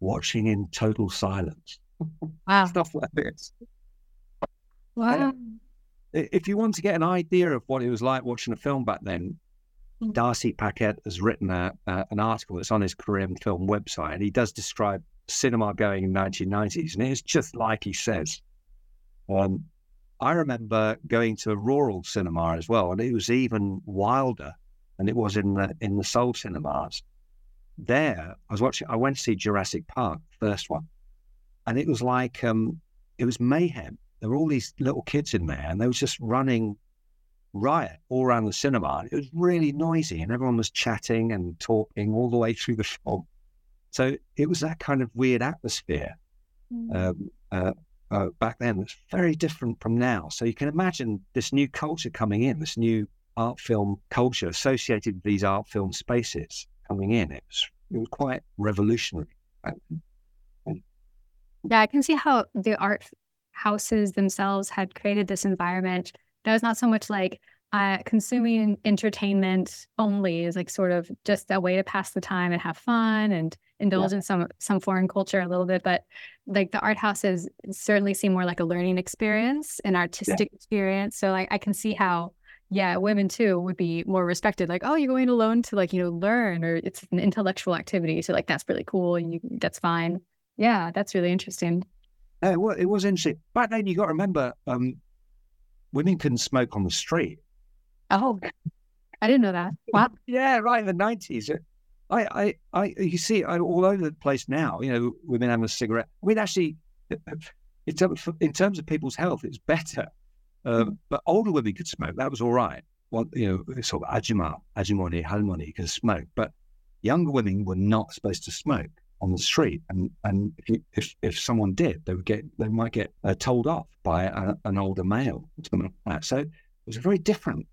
watching in total silence. Wow. Stuff like this. Wow. if you want to get an idea of what it was like watching a film back then, mm. Darcy Paquet has written a, an article that's on his Korean film website, and he does describe cinema going in the 1990s, and it's just like he says. Um, I remember going to a rural cinema as well, and it was even wilder than it was in the in the Seoul cinemas. There, I was watching. I went to see Jurassic Park, first one, and it was like um, it was mayhem there were all these little kids in there and they were just running riot all around the cinema. It was really noisy and everyone was chatting and talking all the way through the film. So it was that kind of weird atmosphere mm. um, uh, uh, back then. It's very different from now. So you can imagine this new culture coming in, this new art film culture associated with these art film spaces coming in. It was, it was quite revolutionary. Yeah, I can see how the art houses themselves had created this environment that was not so much like uh, consuming entertainment only is like sort of just a way to pass the time and have fun and indulge yeah. in some some foreign culture a little bit but like the art houses certainly seem more like a learning experience an artistic yeah. experience so like i can see how yeah women too would be more respected like oh you're going alone to like you know learn or it's an intellectual activity so like that's really cool and you that's fine yeah that's really interesting uh, well, it was interesting. Back then, you got to remember, um, women couldn't smoke on the street. Oh, I didn't know that. Wow. yeah, right in the nineties. I, I, I, you see I, all over the place now. You know, women having a cigarette. I mean, actually, in terms, in terms of people's health, it's better. Um, mm. But older women could smoke. That was all right. Well, you know, sort of ajima, ajimoni, halmoni could smoke. But younger women were not supposed to smoke on the street, and and if if someone did, they would get they might get uh, told off by a, an older male, like that. So it was a very different.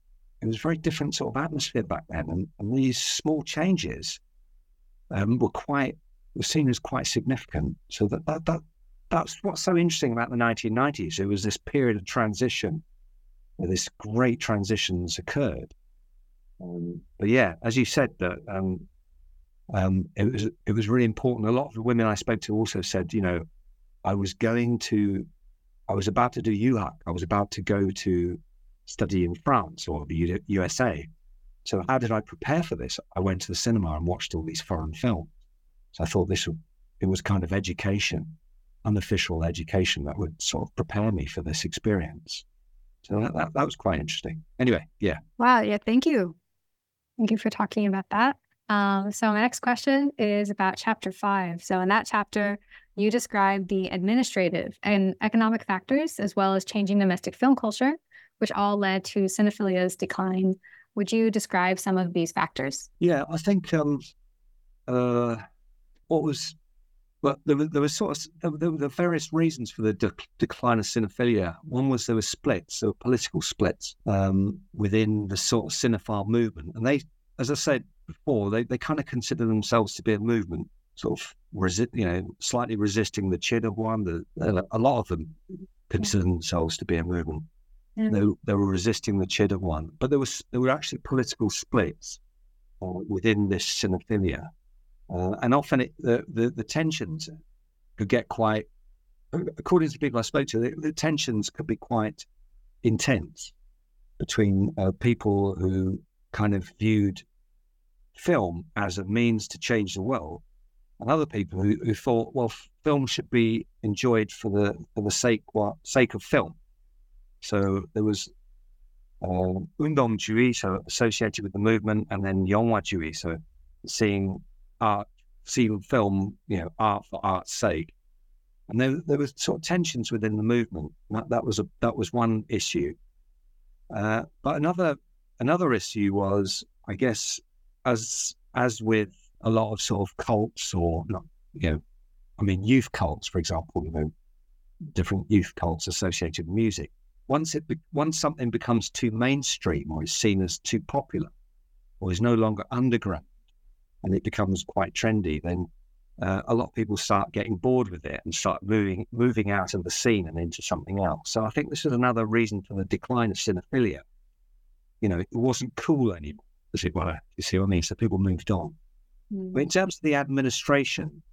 It was a very different sort of atmosphere back then, and, and these small changes um, were quite were seen as quite significant. So that, that that that's what's so interesting about the 1990s. It was this period of transition, where this great transitions occurred. Um, but yeah, as you said, that um, um, it was it was really important. A lot of the women I spoke to also said, you know, I was going to, I was about to do UHAC. I was about to go to study in France or the USA. So how did I prepare for this? I went to the cinema and watched all these foreign films. So I thought this it was kind of education, unofficial education that would sort of prepare me for this experience. So that, that, that was quite interesting. Anyway, yeah. Wow. Yeah. Thank you. Thank you for talking about that. Um, so my next question is about chapter five. So in that chapter, you describe the administrative and economic factors as well as changing domestic film culture, which all led to cinephilia's decline. Would you describe some of these factors? Yeah, I think um, uh, what was well, there, there was sort of there, were various reasons for the de- decline of cinephilia. One was there were splits, there were political splits um, within the sort of cinephile movement, and they, as I said, before, they, they kind of consider themselves to be a movement, sort of resist, you know, slightly resisting the Chedogwon The, uh, a lot of them consider themselves to be a movement. They, they were resisting the Chedogwon, but there was there were actually political splits uh, within this cinephilia, uh, and often it, the, the, the tensions could get quite, according to people I spoke to, the, the tensions could be quite intense between uh, people who kind of viewed film as a means to change the world, and other people who, who thought, well, film should be enjoyed for the for the sake what sake of film. So there was uh, Undong Jui, so associated with the movement, and then Yonghwa Jui, so seeing art, seeing film, you know, art for art's sake. And there, there was sort of tensions within the movement. That, that was a that was one issue. Uh, but another another issue was, I guess, as as with a lot of sort of cults or not, you know, I mean, youth cults, for example, you know, different youth cults associated with music. Once it be, once something becomes too mainstream or is seen as too popular, or is no longer underground, and it becomes quite trendy, then uh, a lot of people start getting bored with it and start moving moving out of the scene and into something else. So I think this is another reason for the decline of cinephilia. You know, it wasn't cool anymore, as it were. You see what I mean? So people moved on. Mm. But in terms of the administration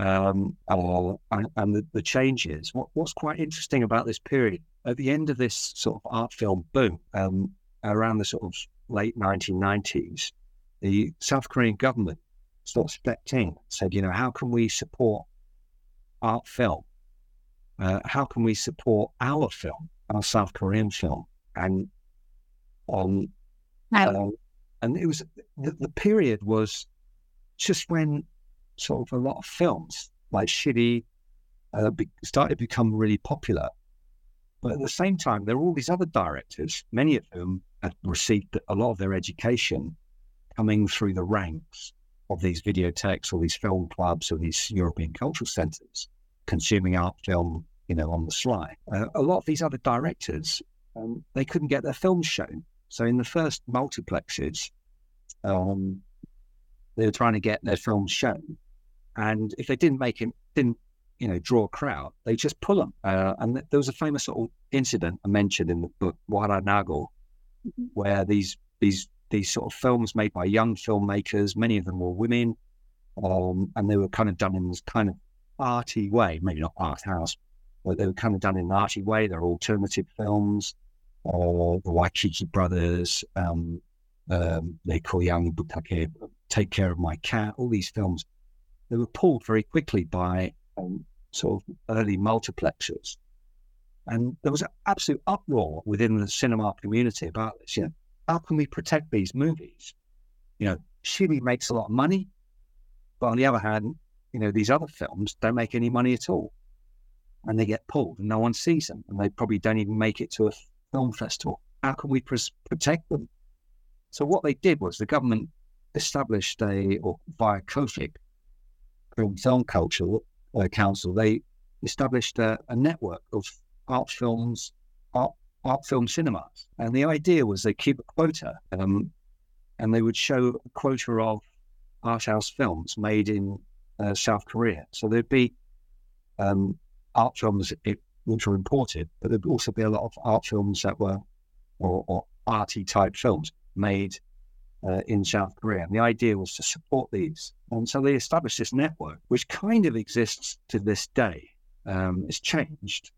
um, and, and the, the, changes, what, what's quite interesting about this period, at the end of this sort of art film boom, um, around the sort of late 1990s, the South Korean government sort of stepped in, said, you know, how can we support art film? Uh, how can we support our film, our South Korean film? And on, um, and it was the, the, period was just when sort of a lot of films like Shiri uh, be, started to become really popular. But at the same time, there were all these other directors, many of whom had received a lot of their education coming through the ranks of these videothèques or these film clubs or these European cultural centres, consuming art film, you know, on the sly. Uh, a lot of these other directors, um, they couldn't get their films shown. So in the first multiplexes, um, they were trying to get their films shown, and if they didn't make it, didn't you know, draw a crowd, they just pull them. Uh, and th- there was a famous little incident I mentioned in the book Wara Nago, mm-hmm. where these these these sort of films made by young filmmakers. Many of them were women, um, and they were kind of done in this kind of arty way, maybe not art house, but they were kind of done in an arty way. They're alternative films. Or uh, the Waikiki brothers, um, um, they call Young Butake, Take Care of My Cat, all these films. They were pulled very quickly by um, sort of early multiplexers. And there was an absolute uproar within the cinema community about this. You know, how can we protect these movies? You know, Shiri makes a lot of money, but on the other hand, you know, these other films don't make any money at all. And they get pulled and no one sees them. And they probably don't even make it to a film festival. How can we protect them? So what they did was the government established a, or via KOFIC, Korean Film Culture uh, Council, they established a, a network of art films, art art film cinemas. And the idea was they keep a quota um, and they would show a quota of art house films made in uh, South Korea. So there'd be um, art films which were imported, but there'd also be a lot of art films that were, or, or arty type films made uh, in South Korea. And the idea was to support these. And so they established this network, which kind of exists to this day. Um, it's changed.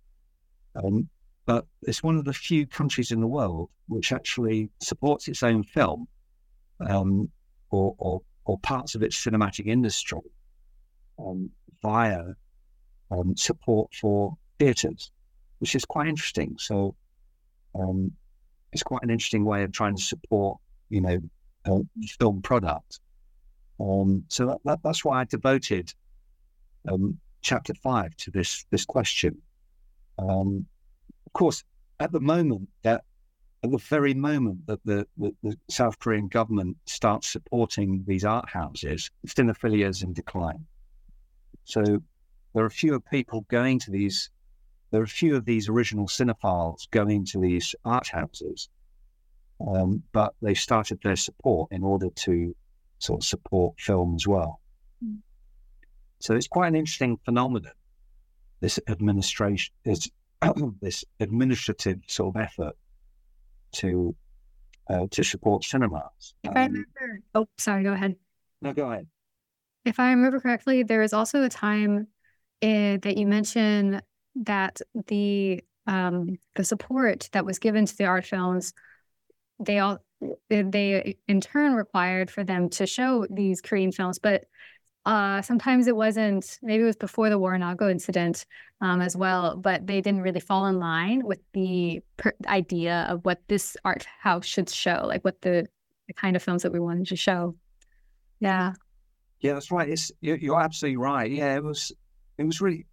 Um, but it's one of the few countries in the world which actually supports its own film um, or, or, or, parts of its cinematic industry um, via um, support for theatres, which is quite interesting. So um, it's quite an interesting way of trying to support, you know, film product. Um, so that, that, that's why I devoted um, chapter five to this this question. Um, of course, at the moment, that at the very moment that the, the, the, South Korean government starts supporting these art houses, cinephilia is in decline. So there are fewer people going to these. There are few of these original cinephiles going to these art houses, um, but they started their support in order to sort of support film as well. Mm. So it's quite an interesting phenomenon. This administration is this administrative sort of effort to uh, to support cinemas. If um, I remember, oh, sorry, go ahead. No, go ahead. If I remember correctly, there was also a time uh, that you mentioned that the um, the support that was given to the art films, they all they in turn required for them to show these Korean films, but uh, sometimes it wasn't, maybe it was before the Waranago incident um, as well, but they didn't really fall in line with the per- idea of what this art house should show, like what the, the kind of films that we wanted to show. Yeah. Yeah, that's right. It's you're, you're absolutely right. Yeah, it was it was really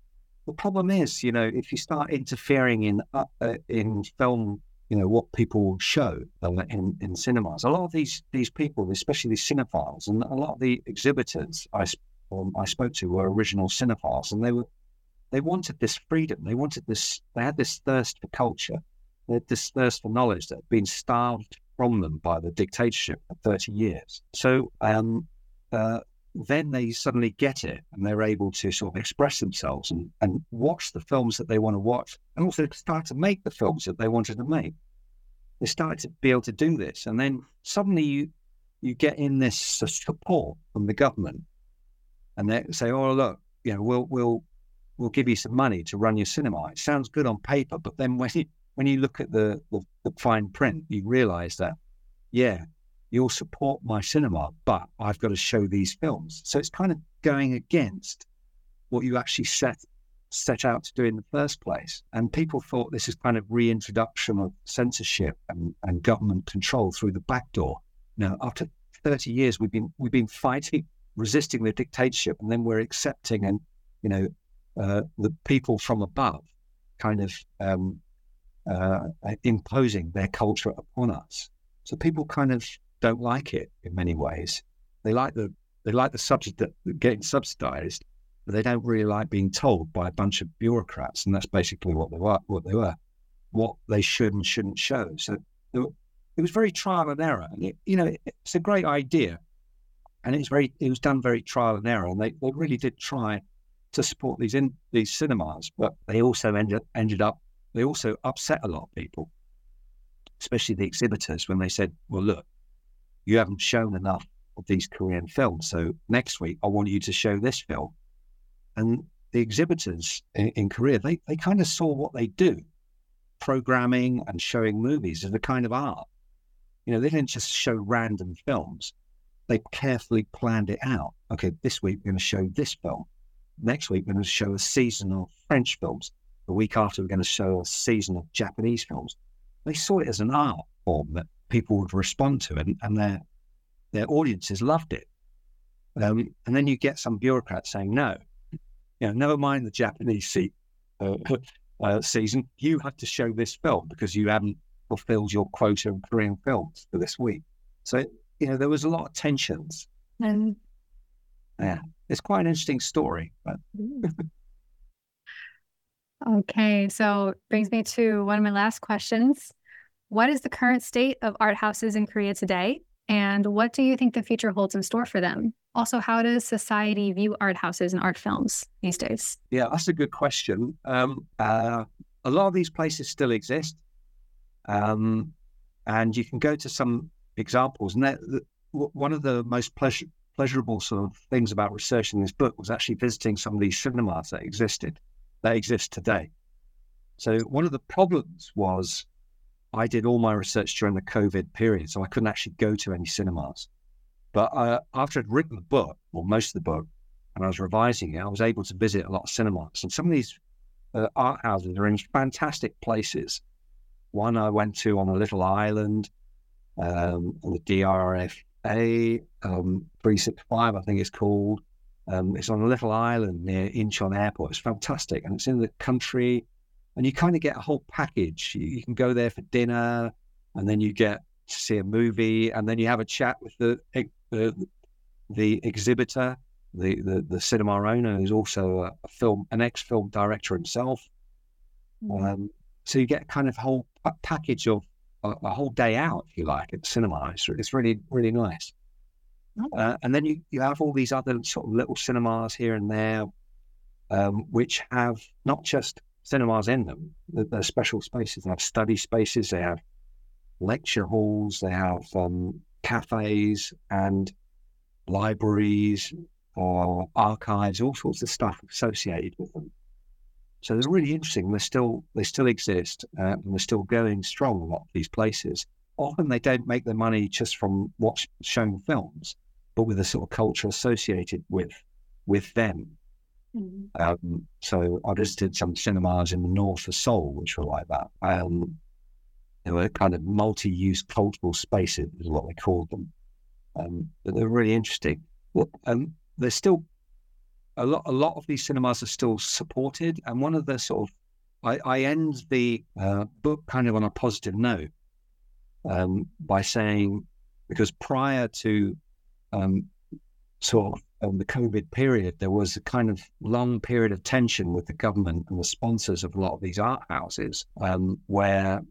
the problem is, you know, if you start interfering in uh, uh, in film, you know, what people show in, in cinemas, a lot of these these people, especially these cinephiles, and a lot of the exhibitors I um, I spoke to were original cinephiles, and they were they wanted this freedom. They wanted this. They had this thirst for culture. They had this thirst for knowledge that had been starved from them by the dictatorship for thirty years. So um, uh, then they suddenly get it and they're able to sort of express themselves and, and watch the films that they want to watch and also start to make the films that they wanted to make. They started to be able to do this. And then suddenly you you get in this support from the government and they say, Oh look, you know, we'll we'll we'll give you some money to run your cinema. It sounds good on paper, but then when you when you look at the, the, the fine print, you realize that, yeah, you'll support my cinema, but I've got to show these films. So it's kind of going against what you actually set set out to do in the first place. And people thought this is kind of reintroduction of censorship and, and government control through the back door. Now, after 30 years, we've been we've been fighting, resisting the dictatorship, and then we're accepting and you know uh, the people from above kind of um, uh, imposing their culture upon us. So people kind of don't like it in many ways. They like the they like the subject that getting subsidized, but they don't really like being told by a bunch of bureaucrats, and that's basically what they were. What they were, what they should and shouldn't show. So it was very trial and error. And it, you know, it's a great idea, and it's very it was done very trial and error, and they, they really did try to support these in these cinemas, but they also ended ended up they also upset a lot of people, especially the exhibitors when they said, "Well, look, you haven't shown enough of these Korean films. So next week, I want you to show this film. And the exhibitors in, in Korea, they, they kind of saw what they do, programming and showing movies as a kind of art. You know, they didn't just show random films. They carefully planned it out. Okay, this week we're going to show this film. Next week we're going to show a season of French films. The week after we're going to show a season of Japanese films. They saw it as an art form that people would respond to, and, and their their audiences loved it. Um, and then you get some bureaucrats saying, "No, you know, never mind the Japanese seat, uh, uh, season. You have to show this film because you haven't fulfilled your quota of Korean films for this week." So you know there was a lot of tensions. And yeah, it's quite an interesting story. But okay, so brings me to one of my last questions. What is the current state of art houses in Korea today? And what do you think the future holds in store for them? Also, how does society view art houses and art films these days? Yeah, that's a good question. Um, uh, a lot of these places still exist. Um, and you can go to some examples. And that, one of the most pleasure, pleasurable sort of things about researching this book was actually visiting some of these cinemas that existed, that exist today. So one of the problems was I did all my research during the COVID period, so I couldn't actually go to any cinemas. But uh, after I'd written the book, or most of the book, and I was revising it, I was able to visit a lot of cinemas. And some of these uh, art houses are in fantastic places. One I went to on a little island um, on the DRFA, um, 365, I think it's called. Um, it's on a little island near Incheon Airport. It's fantastic. And it's in the country and you kind of get a whole package. You, you, can go there for dinner, and then you get to see a movie, and then you have a chat with the the, the exhibitor, the, the the cinema owner, who's also a, a film an ex film director himself. Mm-hmm. Um, so you get kind of whole package of a, a, whole day out, if you like, at the cinema. It's, it's really really nice. Uh, and then you, you have all these other sort of little cinemas here and there, um, which have not just cinemas in them. They're special spaces. They have study spaces. They have lecture halls. They have um, cafes and libraries or archives, all sorts of stuff associated with them. So they're really interesting. They still they still exist uh, and they're still going strong. A lot of these places. Often they don't make their money just from watch showing films, but with the sort of culture associated with with them. Mm-hmm. Um, so I visited some cinemas in the north of Seoul, which were like that. Um, they were kind of multi-use cultural spaces, is what they called them. Um, but they're really interesting. Well, um, there's still a lot. A lot of these cinemas are still supported, and one of the sort of I, I end the uh, book kind of on a positive note um, by saying because prior to um, sort of um, the COVID period, there was a kind of long period of tension with the government and the sponsors of a lot of these art houses, um, where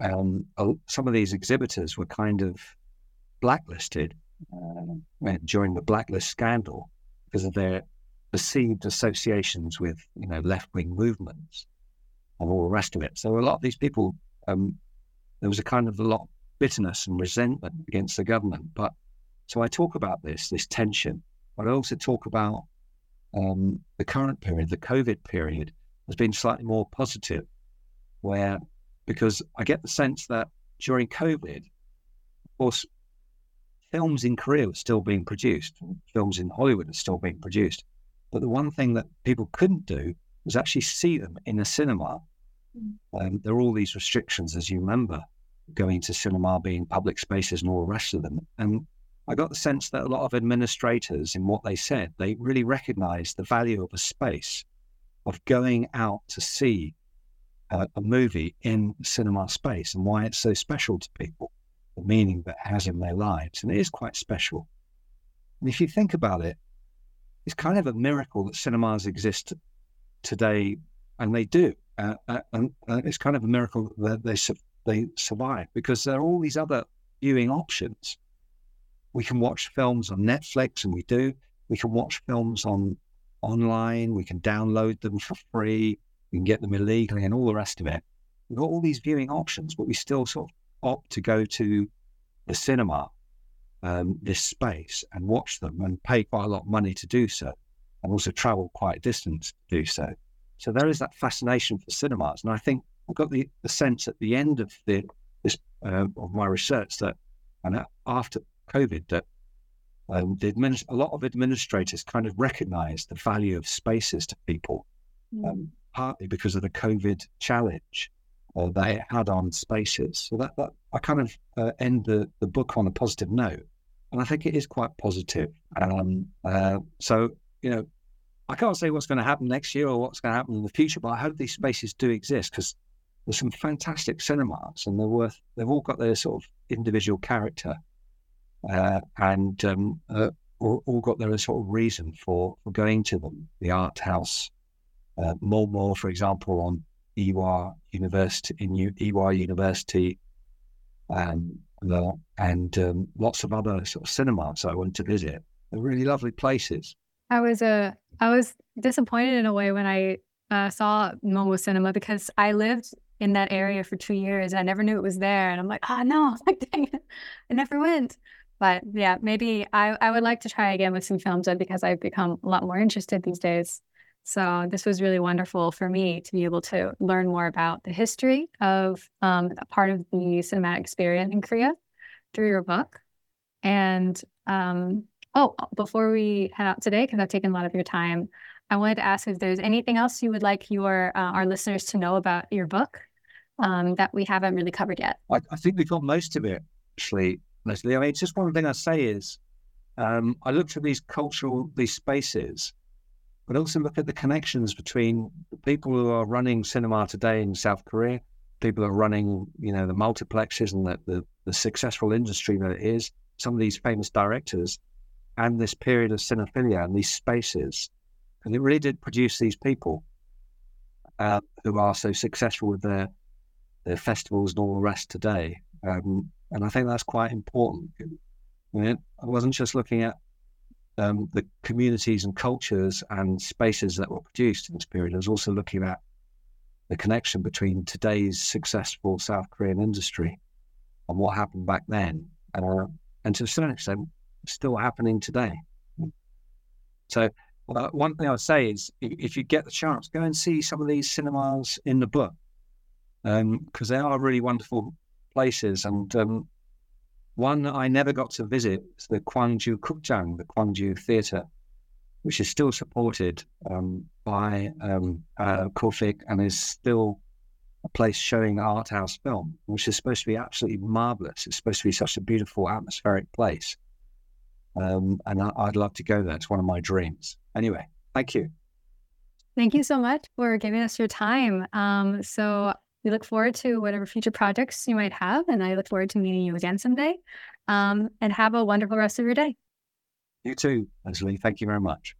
um, some of these exhibitors were kind of blacklisted uh, during the blacklist scandal because of their perceived associations with, you know, left-wing movements and all the rest of it. So a lot of these people, um, there was a kind of a lot of bitterness and resentment against the government. But so I talk about this, this tension, but I also talk about um, the current period, the COVID period, has been slightly more positive, where because I get the sense that during COVID, of course, films in Korea were still being produced, films in Hollywood are still being produced. But the one thing that people couldn't do was actually see them in a cinema. Mm. Um, there are all these restrictions, as you remember, going to cinema being public spaces and all the rest of them. And I got the sense that a lot of administrators, in what they said, they really recognized the value of a space, of going out to see uh, a movie in cinema space and why it's so special to people, the meaning that it has in their lives. And it is quite special. And if you think about it, it's kind of a miracle that cinemas exist today, and they do. Uh, uh, and uh, it's kind of a miracle that they they survive because there are all these other viewing options. We can watch films on Netflix, and we do. We can watch films on online. We can download them for free. We can get them illegally, and all the rest of it. We've got all these viewing options, but we still sort of opt to go to the cinema, um, this space, and watch them, and pay quite a lot of money to do so, and also travel quite a distance to do so. So there is that fascination for cinemas, and I think I've got the, the sense at the end of the this uh, of my research that, and after COVID, that um, the administ- a lot of administrators kind of recognised the value of spaces to people, mm. um, partly because of the COVID challenge uh, they had on spaces. So that, that I kind of uh, end the, the book on a positive note, and I think it is quite positive. Um, uh, so you know, I can't say what's going to happen next year or what's going to happen in the future, but I hope these spaces do exist because there's some fantastic cinemas, and they're worth. They've all got their sort of individual character, uh, and um, uh, all, all, got their sort of reason for, for going to them. The art house, uh, Momo, for example, on Ewha University in U- Ewha University, um, and um, lots of other sort of cinemas I went to visit. They're really lovely places. I was uh, I was disappointed in a way when I uh, saw Momo Cinema because I lived in that area for two years. I never knew it was there. And I'm like, oh no, like dang it, I never went. But yeah, maybe I, I would like to try again with some films because I've become a lot more interested these days. So this was really wonderful for me to be able to learn more about the history of um, a part of the cinematic experience in Korea through your book. And um, oh, before we head out today, because I've taken a lot of your time, I wanted to ask if there's anything else you would like your uh, our listeners to know about your book um, that we haven't really covered yet? I, I, think we've got most of it, actually, I mean, it's just one thing I say is um, I looked at these cultural, these spaces, but also look at the connections between the people who are running cinema today in South Korea, people who are running, you know, the multiplexes and the, the, the successful industry that it is, some of these famous directors, and this period of cinephilia and these spaces. And it really did produce these people uh, who are so successful with their the festivals and all the rest today. Um, and I think that's quite important. I, mean, I wasn't just looking at um, the communities and cultures and spaces that were produced in this period. I was also looking at the connection between today's successful South Korean industry and what happened back then, uh, and to a certain extent, still happening today. So, uh, one thing I would say is, if you get the chance, go and see some of these cinemas in the book because um, they are really wonderful places. And um, one I never got to visit is the Gwangju Kukjang, the Gwangju Theatre, which is still supported um, by um, uh, and is still a place showing art house film, which is supposed to be absolutely marvelous. It's supposed to be such a beautiful atmospheric place. Um, and I, would love to go there. It's one of my dreams. Anyway, thank you. Thank you so much for giving us your time. Um, so we look forward to whatever future projects you might have, and I look forward to meeting you again someday. Um, and have a wonderful rest of your day. You too, Leslie. Thank you very much.